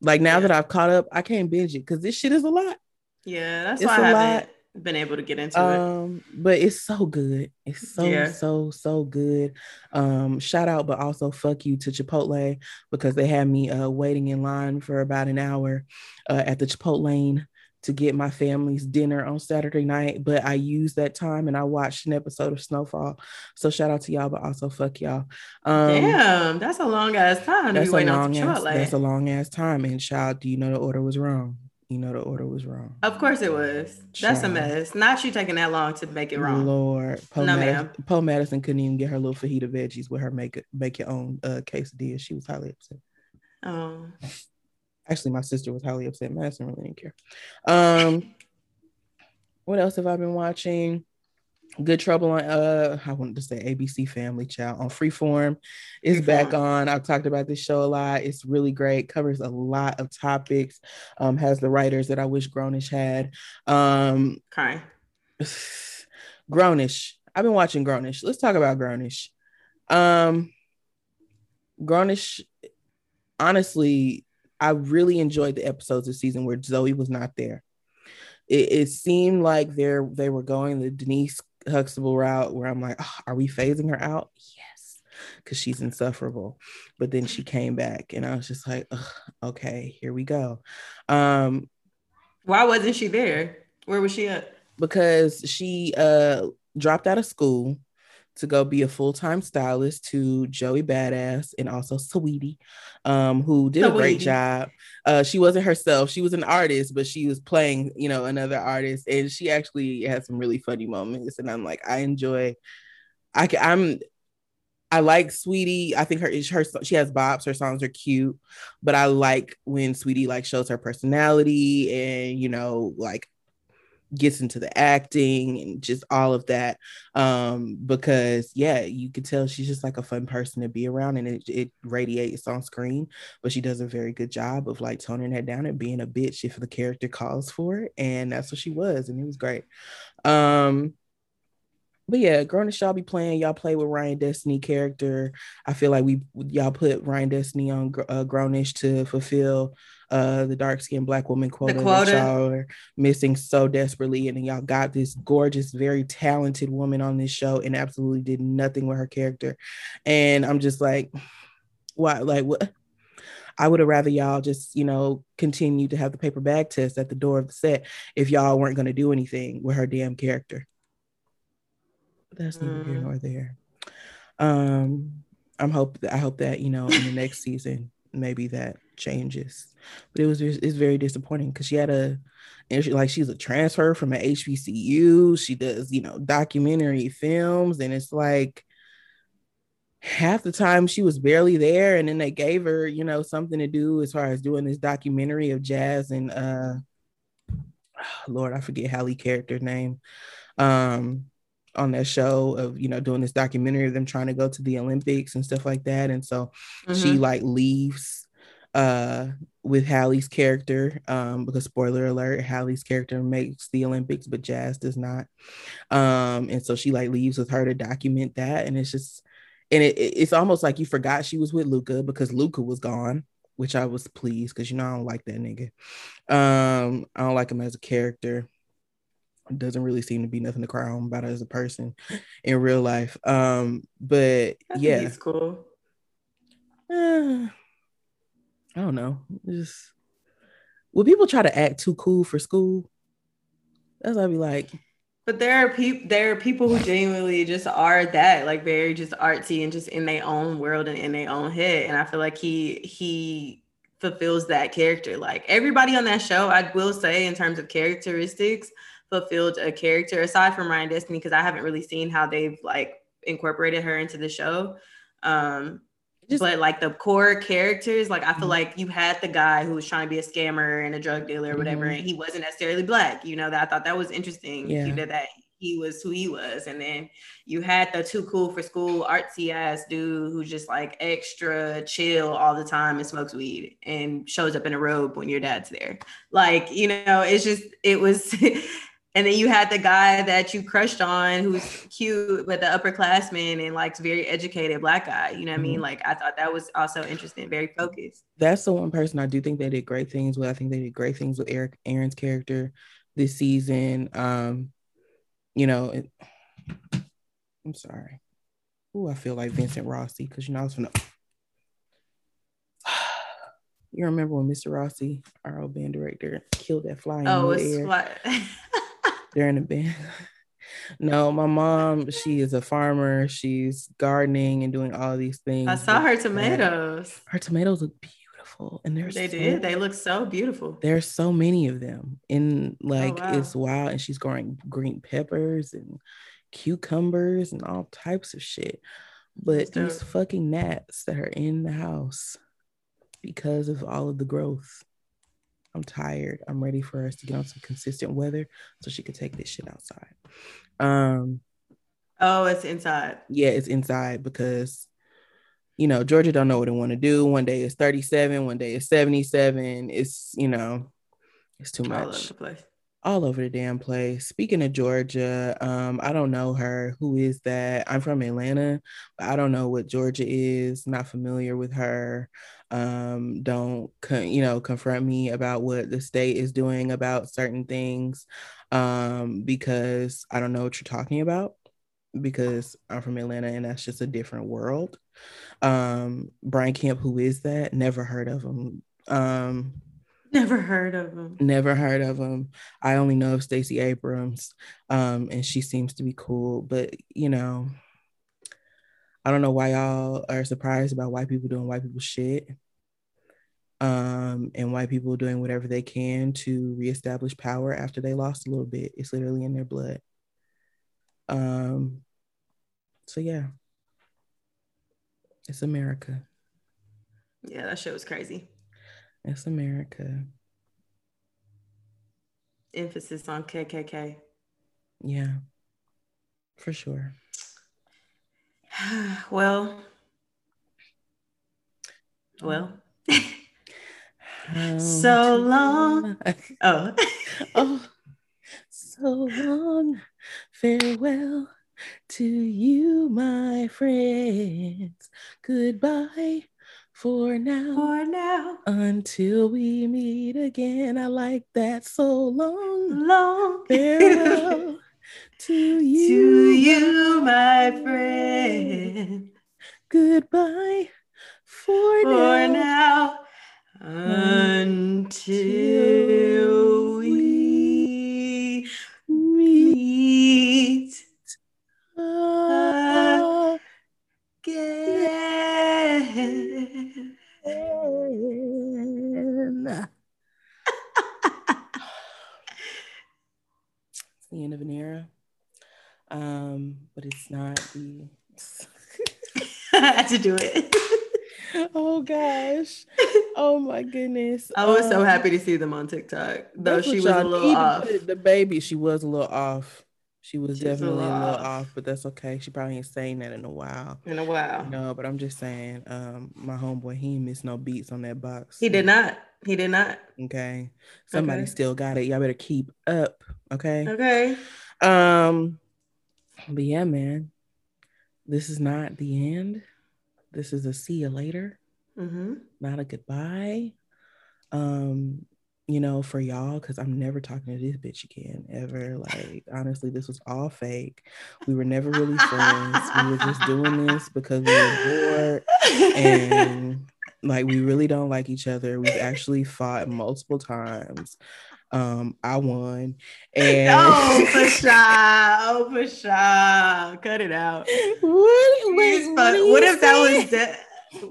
Like now yeah. that I've caught up, I can't binge it because this shit is a lot. Yeah, that's it's why I haven't. Lot. Been able to get into um, it. But it's so good. It's so yeah. so so good. Um, shout out, but also fuck you to Chipotle because they had me uh waiting in line for about an hour uh, at the Chipotle to get my family's dinner on Saturday night, but I used that time and I watched an episode of Snowfall. So shout out to y'all, but also fuck y'all. Um, Damn, that's a long ass time. That's a long ass, that's a long ass time. And child, do you know the order was wrong? You know the order was wrong. Of course it was. That's a mess. Not you taking that long to make it wrong. Lord, Poe no, Madison, ma'am. Poe Madison couldn't even get her little fajita veggies with her make it make your own uh, quesadilla. She was highly upset. Oh. Actually, my sister was highly upset. Madison really didn't care. Um, what else have I been watching? Good Trouble on uh I wanted to say ABC Family Child on Freeform is Freeform. back on. I've talked about this show a lot. It's really great, covers a lot of topics, um, has the writers that I wish Grownish had. Um okay. Grownish. I've been watching Grownish. Let's talk about Grownish. Um Grownish honestly I really enjoyed the episodes this season where Zoe was not there. It, it seemed like they they were going the Denise Huxtable route where I'm like, oh, are we phasing her out? Yes, because she's insufferable. But then she came back, and I was just like, okay, here we go. Um, Why wasn't she there? Where was she at? Because she uh dropped out of school to go be a full-time stylist to Joey Badass and also Sweetie, um, who did Saweetie. a great job. Uh, she wasn't herself; she was an artist, but she was playing, you know, another artist, and she actually had some really funny moments. And I'm like, I enjoy. I can, I'm. I like Sweetie. I think her her she has bops. Her songs are cute, but I like when Sweetie like shows her personality and you know like gets into the acting and just all of that um because yeah you could tell she's just like a fun person to be around and it, it radiates on screen but she does a very good job of like toning that down and being a bitch if the character calls for it and that's what she was and it was great um but yeah, Grownish, y'all be playing. Y'all play with Ryan Destiny character. I feel like we y'all put Ryan Destiny on uh, Grownish to fulfill uh the dark skinned black woman quota, the quota. that y'all are missing so desperately. And then y'all got this gorgeous, very talented woman on this show and absolutely did nothing with her character. And I'm just like, why? Like what? I would have rather y'all just, you know, continue to have the paper bag test at the door of the set if y'all weren't going to do anything with her damn character that's neither mm. here nor there. Um, I'm hope I hope that you know in the next season maybe that changes. But it was it's very disappointing because she had a and she, like she's a transfer from an HBCU. She does you know documentary films, and it's like half the time she was barely there, and then they gave her you know something to do as far as doing this documentary of jazz and uh, Lord I forget Halle character name. Um, on that show of you know doing this documentary of them trying to go to the Olympics and stuff like that. And so mm-hmm. she like leaves uh with Halle's character um because spoiler alert Halle's character makes the Olympics but Jazz does not um and so she like leaves with her to document that and it's just and it, it's almost like you forgot she was with Luca because Luca was gone which I was pleased because you know I don't like that nigga um I don't like him as a character doesn't really seem to be nothing to cry home about as a person in real life. Um, but yeah, it's cool. Uh, I don't know. Just would people try to act too cool for school? That's what I'd be like. But there are people there are people who genuinely just are that, like very just artsy and just in their own world and in their own head. And I feel like he he fulfills that character. Like everybody on that show, I will say in terms of characteristics, fulfilled a character aside from Ryan Destiny because I haven't really seen how they've like incorporated her into the show. Um, just, but like the core characters, like I feel mm-hmm. like you had the guy who was trying to be a scammer and a drug dealer or whatever, mm-hmm. and he wasn't necessarily black. You know that I thought that was interesting. Yeah. You did that he was who he was. And then you had the too cool for school artsy ass dude who's just like extra chill all the time and smokes weed and shows up in a robe when your dad's there. Like, you know, it's just, it was And then you had the guy that you crushed on who's cute, but the upperclassman and like very educated black guy. You know what mm-hmm. I mean? Mm-hmm. Like I thought that was also interesting, very focused. That's the one person I do think they did great things with. I think they did great things with Eric Aaron's character. this season. Um, you know, it, I'm sorry. Oh, I feel like Vincent Rossi because you know I was gonna. You remember when Mr. Rossi, our old band director, killed that fly in Oh, the it's air what? during the band? no, my mom, she is a farmer. She's gardening and doing all these things. I saw her uh, tomatoes. Her tomatoes look beautiful, and there's They so- did. They look so beautiful. There's so many of them, and oh, like wow. it's wild. And she's growing green peppers and cucumbers and all types of shit. But these fucking gnats that are in the house because of all of the growth. I'm tired. I'm ready for us to get on some consistent weather so she could take this shit outside. Um, Oh, it's inside. yeah, it's inside because you know Georgia don't know what they want to do. One day it's 37, one day it's 77. It's you know, it's too much. All over the place. all over the damn place. Speaking of Georgia, um, I don't know her. Who is that? I'm from Atlanta, but I don't know what Georgia is. Not familiar with her. Um, don't you know confront me about what the state is doing about certain things, um, because I don't know what you're talking about. Because I'm from Atlanta and that's just a different world. Um, Brian Kemp, who is that? Never heard of him. Um, Never heard of him. Never heard of him. I only know of Stacey Abrams, um, and she seems to be cool. But you know, I don't know why y'all are surprised about white people doing white people shit, um, and white people doing whatever they can to reestablish power after they lost a little bit. It's literally in their blood. Um, so yeah, it's America. Yeah, that shit was crazy. It's America. Emphasis on KKK. Yeah, for sure. well, well. Oh, so long. oh, oh, so long. Farewell to you, my friends. Goodbye for now. for now, Until we meet again. I like that so long. long Farewell to you. to you, my friend. Goodbye for, For now. now, until we Meet meet again. again. it's the end of an era. Um, but it's not the I had to do it. oh gosh. Oh my goodness. I was so Um, happy to see them on TikTok, though she was a little off. The, baby, she was a little off. She was She was a definitely a little little off. off, but that's okay. She probably ain't saying that in a while. In a while, No, but I'm just saying, um, my homeboy, he missed no beats on that box. he did not. He did not. Okay. Somebody Okay. still got it. Y'all better keep up. Okay. Okay. Um, but yeah, man, this is not the end. This is a see you later, Mm-hmm. not a goodbye. Um, you know, for y'all, because I'm never talking to this bitch again ever. Like, honestly, this was all fake. We were never really friends. We were just doing this because we were bored and like we really don't like each other. We've actually fought multiple times. Um, I won, and oh, Pasha. Oh, Pasha. Cut it out. what? Wait, what, what if that was de-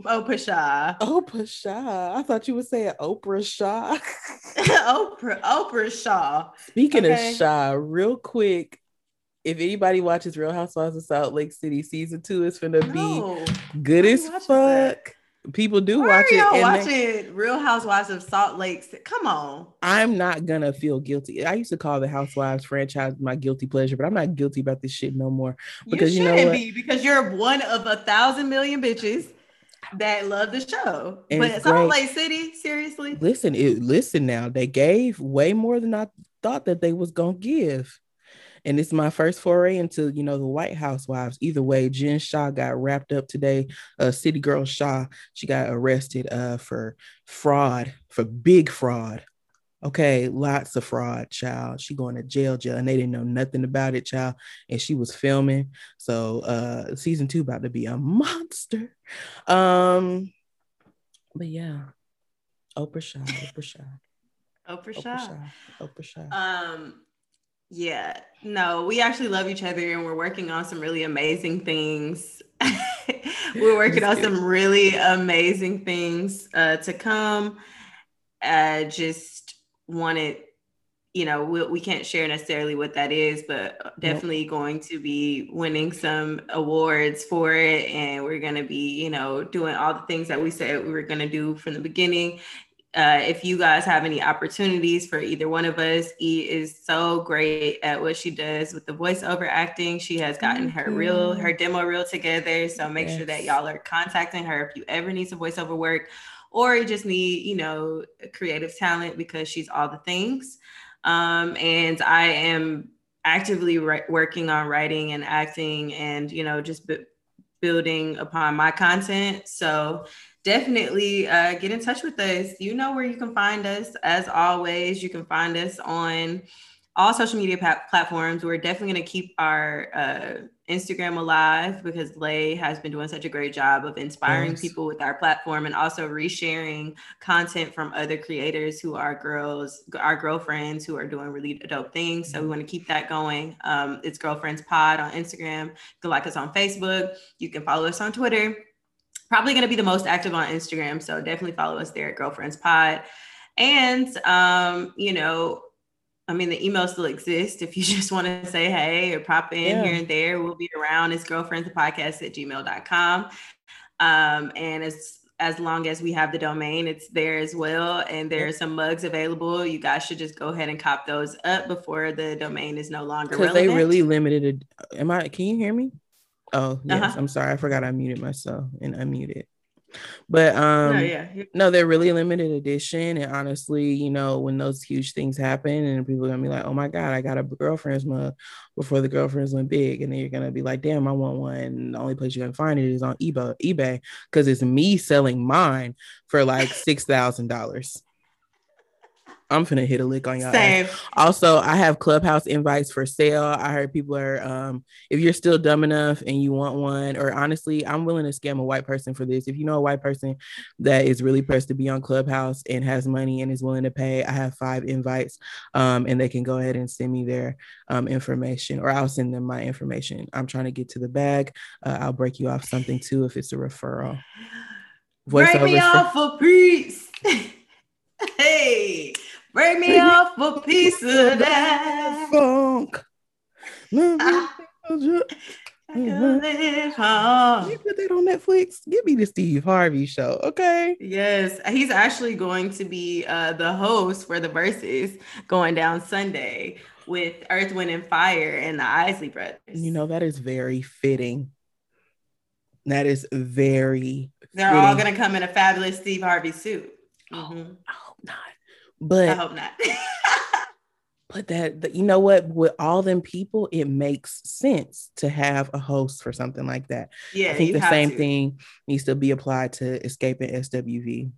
Oh, Pasha. Oprah Shaw? I thought you would say Oprah Shaw. Oprah. Oprah Shaw. Speaking Okay. of Shaw, real quick, if anybody watches Real Housewives of Salt Lake City, season two is gonna No. be good Who as fuck. that? People do Why watch are it, y'all they- watching Real Housewives of Salt Lake? City? Come on. I'm not gonna feel guilty. I used to call the Housewives franchise my guilty pleasure, but I'm not guilty about this shit no more. Because you you know shouldn't be because you're one of a thousand million bitches that love the show. And but Salt. Lake City, seriously? Listen, it listen now. They gave way more than I thought that they was gonna give. And it's my first foray into, you know, the White Housewives. Either way, Jen Shah got wrapped up today. Uh, City Girl Shaw, she got arrested uh, for fraud, for big fraud. Okay, lots of fraud, child. She going to jail, jail, and they didn't know nothing about it, child. And she was filming. So uh season two about to be a monster. Um, but yeah, Oprah Shaw, Oprah Shaw. Oprah Shaw. Oprah Shaw. Oprah Shaw. Um, yeah, no, we actually love each other and we're working on some really amazing things. we're working on some really amazing things uh, to come. Uh, just wanted you know we, we can't share necessarily what that is but definitely going to be winning some awards for it. And we're going to be you know doing all the things that we said we were going to do from the beginning uh, if you guys have any opportunities for either one of us, E is so great at what she does with the voiceover acting. She has gotten her real, her demo reel together. So make yes. sure that y'all are contacting her if you ever need some voiceover work or you just need, you know, creative talent because she's all the things. Um, and I am actively re- working on writing and acting and, you know, just b- building upon my content. So definitely uh, get in touch with us. You know where you can find us. As always, you can find us on all social media pa- platforms. We're definitely going to keep our uh, Instagram alive because Lay has been doing such a great job of inspiring yes. people with our platform and also resharing content from other creators who are girls, our girlfriends who are doing really dope things. So we want to keep that going. Um, it's Girlfriends Pod on Instagram. You can like us on Facebook. You can follow us on Twitter. Probably going to be the most active on Instagram. So definitely follow us there at Girlfriends Pod. And, um, you know, I mean, the email still exists. If you just want to say hey or pop in yeah. here and there, we'll be around. It's girlfriends podcast at gmail.com. Um, and as as long as we have the domain, it's there as well. And there are some mugs available. You guys should just go ahead and cop those up before the domain is no longer Because they really limited it. Am I can you hear me? Oh yes, uh-huh. I'm sorry. I forgot I muted myself and unmuted. But um no, yeah. no, they're really limited edition. And honestly, you know, when those huge things happen and people are gonna be like, oh my God, I got a girlfriend's mug before the girlfriends went big. And then you're gonna be like, damn, I want one. And the only place you can find it is on eBay, eBay, because it's me selling mine for like six thousand dollars. I'm finna hit a lick on y'all. Same. Also, I have clubhouse invites for sale. I heard people are um if you're still dumb enough and you want one, or honestly, I'm willing to scam a white person for this. If you know a white person that is really pressed to be on Clubhouse and has money and is willing to pay, I have five invites. Um, and they can go ahead and send me their um information, or I'll send them my information. I'm trying to get to the bag. Uh, I'll break you off something too if it's a referral. Break me off for peace. hey. Break me off a piece of that funk. I, mm-hmm. You put that on Netflix. Give me the Steve Harvey show, okay? Yes, he's actually going to be uh, the host for the Verzuz going down Sunday with Earth, Wind, and Fire and the Isley Brothers. You know that is very fitting. That is very. They're fitting. all going to come in a fabulous Steve Harvey suit. Mm-hmm. I hope not. But I hope not. but that, that you know what? With all them people it makes sense to have a host for something like that. Yeah i think the same to. thing needs to be applied to Xscape and SWV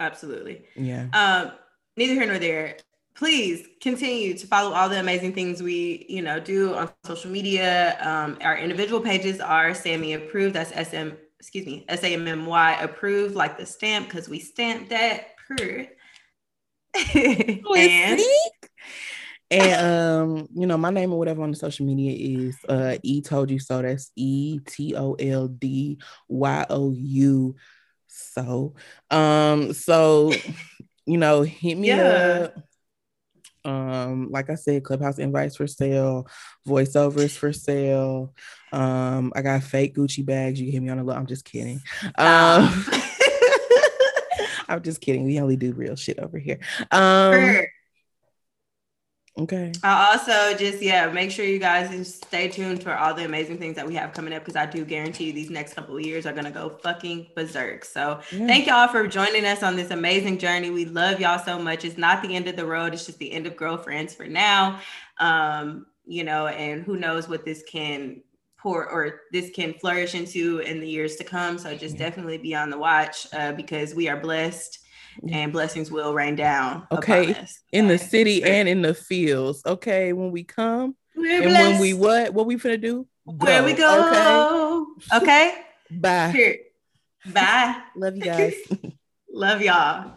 absolutely. Yeah. Um neither here nor there. Please continue to follow all the amazing things we you know do on social media. Um our individual pages are sammy approved. That's sm excuse me s-a-m-m-y approved like the stamp because we stamped that per and and um, you know, my name or whatever on the social media is uh E told you so. That's E T O L D Y O U. So um, so you know, hit me yeah. up. Um, like I said, Clubhouse invites for sale, voiceovers for sale. Um, I got fake Gucci bags. You can hit me on the low. I'm just kidding. Um I'm just kidding. We only do real shit over here. Um, sure. Okay. I also just yeah make sure you guys stay tuned for all the amazing things that we have coming up because I do guarantee these next couple of years are gonna go fucking berserk. So yeah. thank y'all for joining us on this amazing journey. We love y'all so much. It's not the end of the road. It's just the end of girlfriends for now. Um, you know, and who knows what this can pour or this can flourish into in the years to come. So just yeah. definitely be on the watch uh, because we are blessed and blessings will rain down. Okay, in the city and in the fields. Okay, when we come We're and blessed. when we what? What we finna do? Where we go? Okay. Okay. Bye. Here. Bye. Love you guys. Love y'all.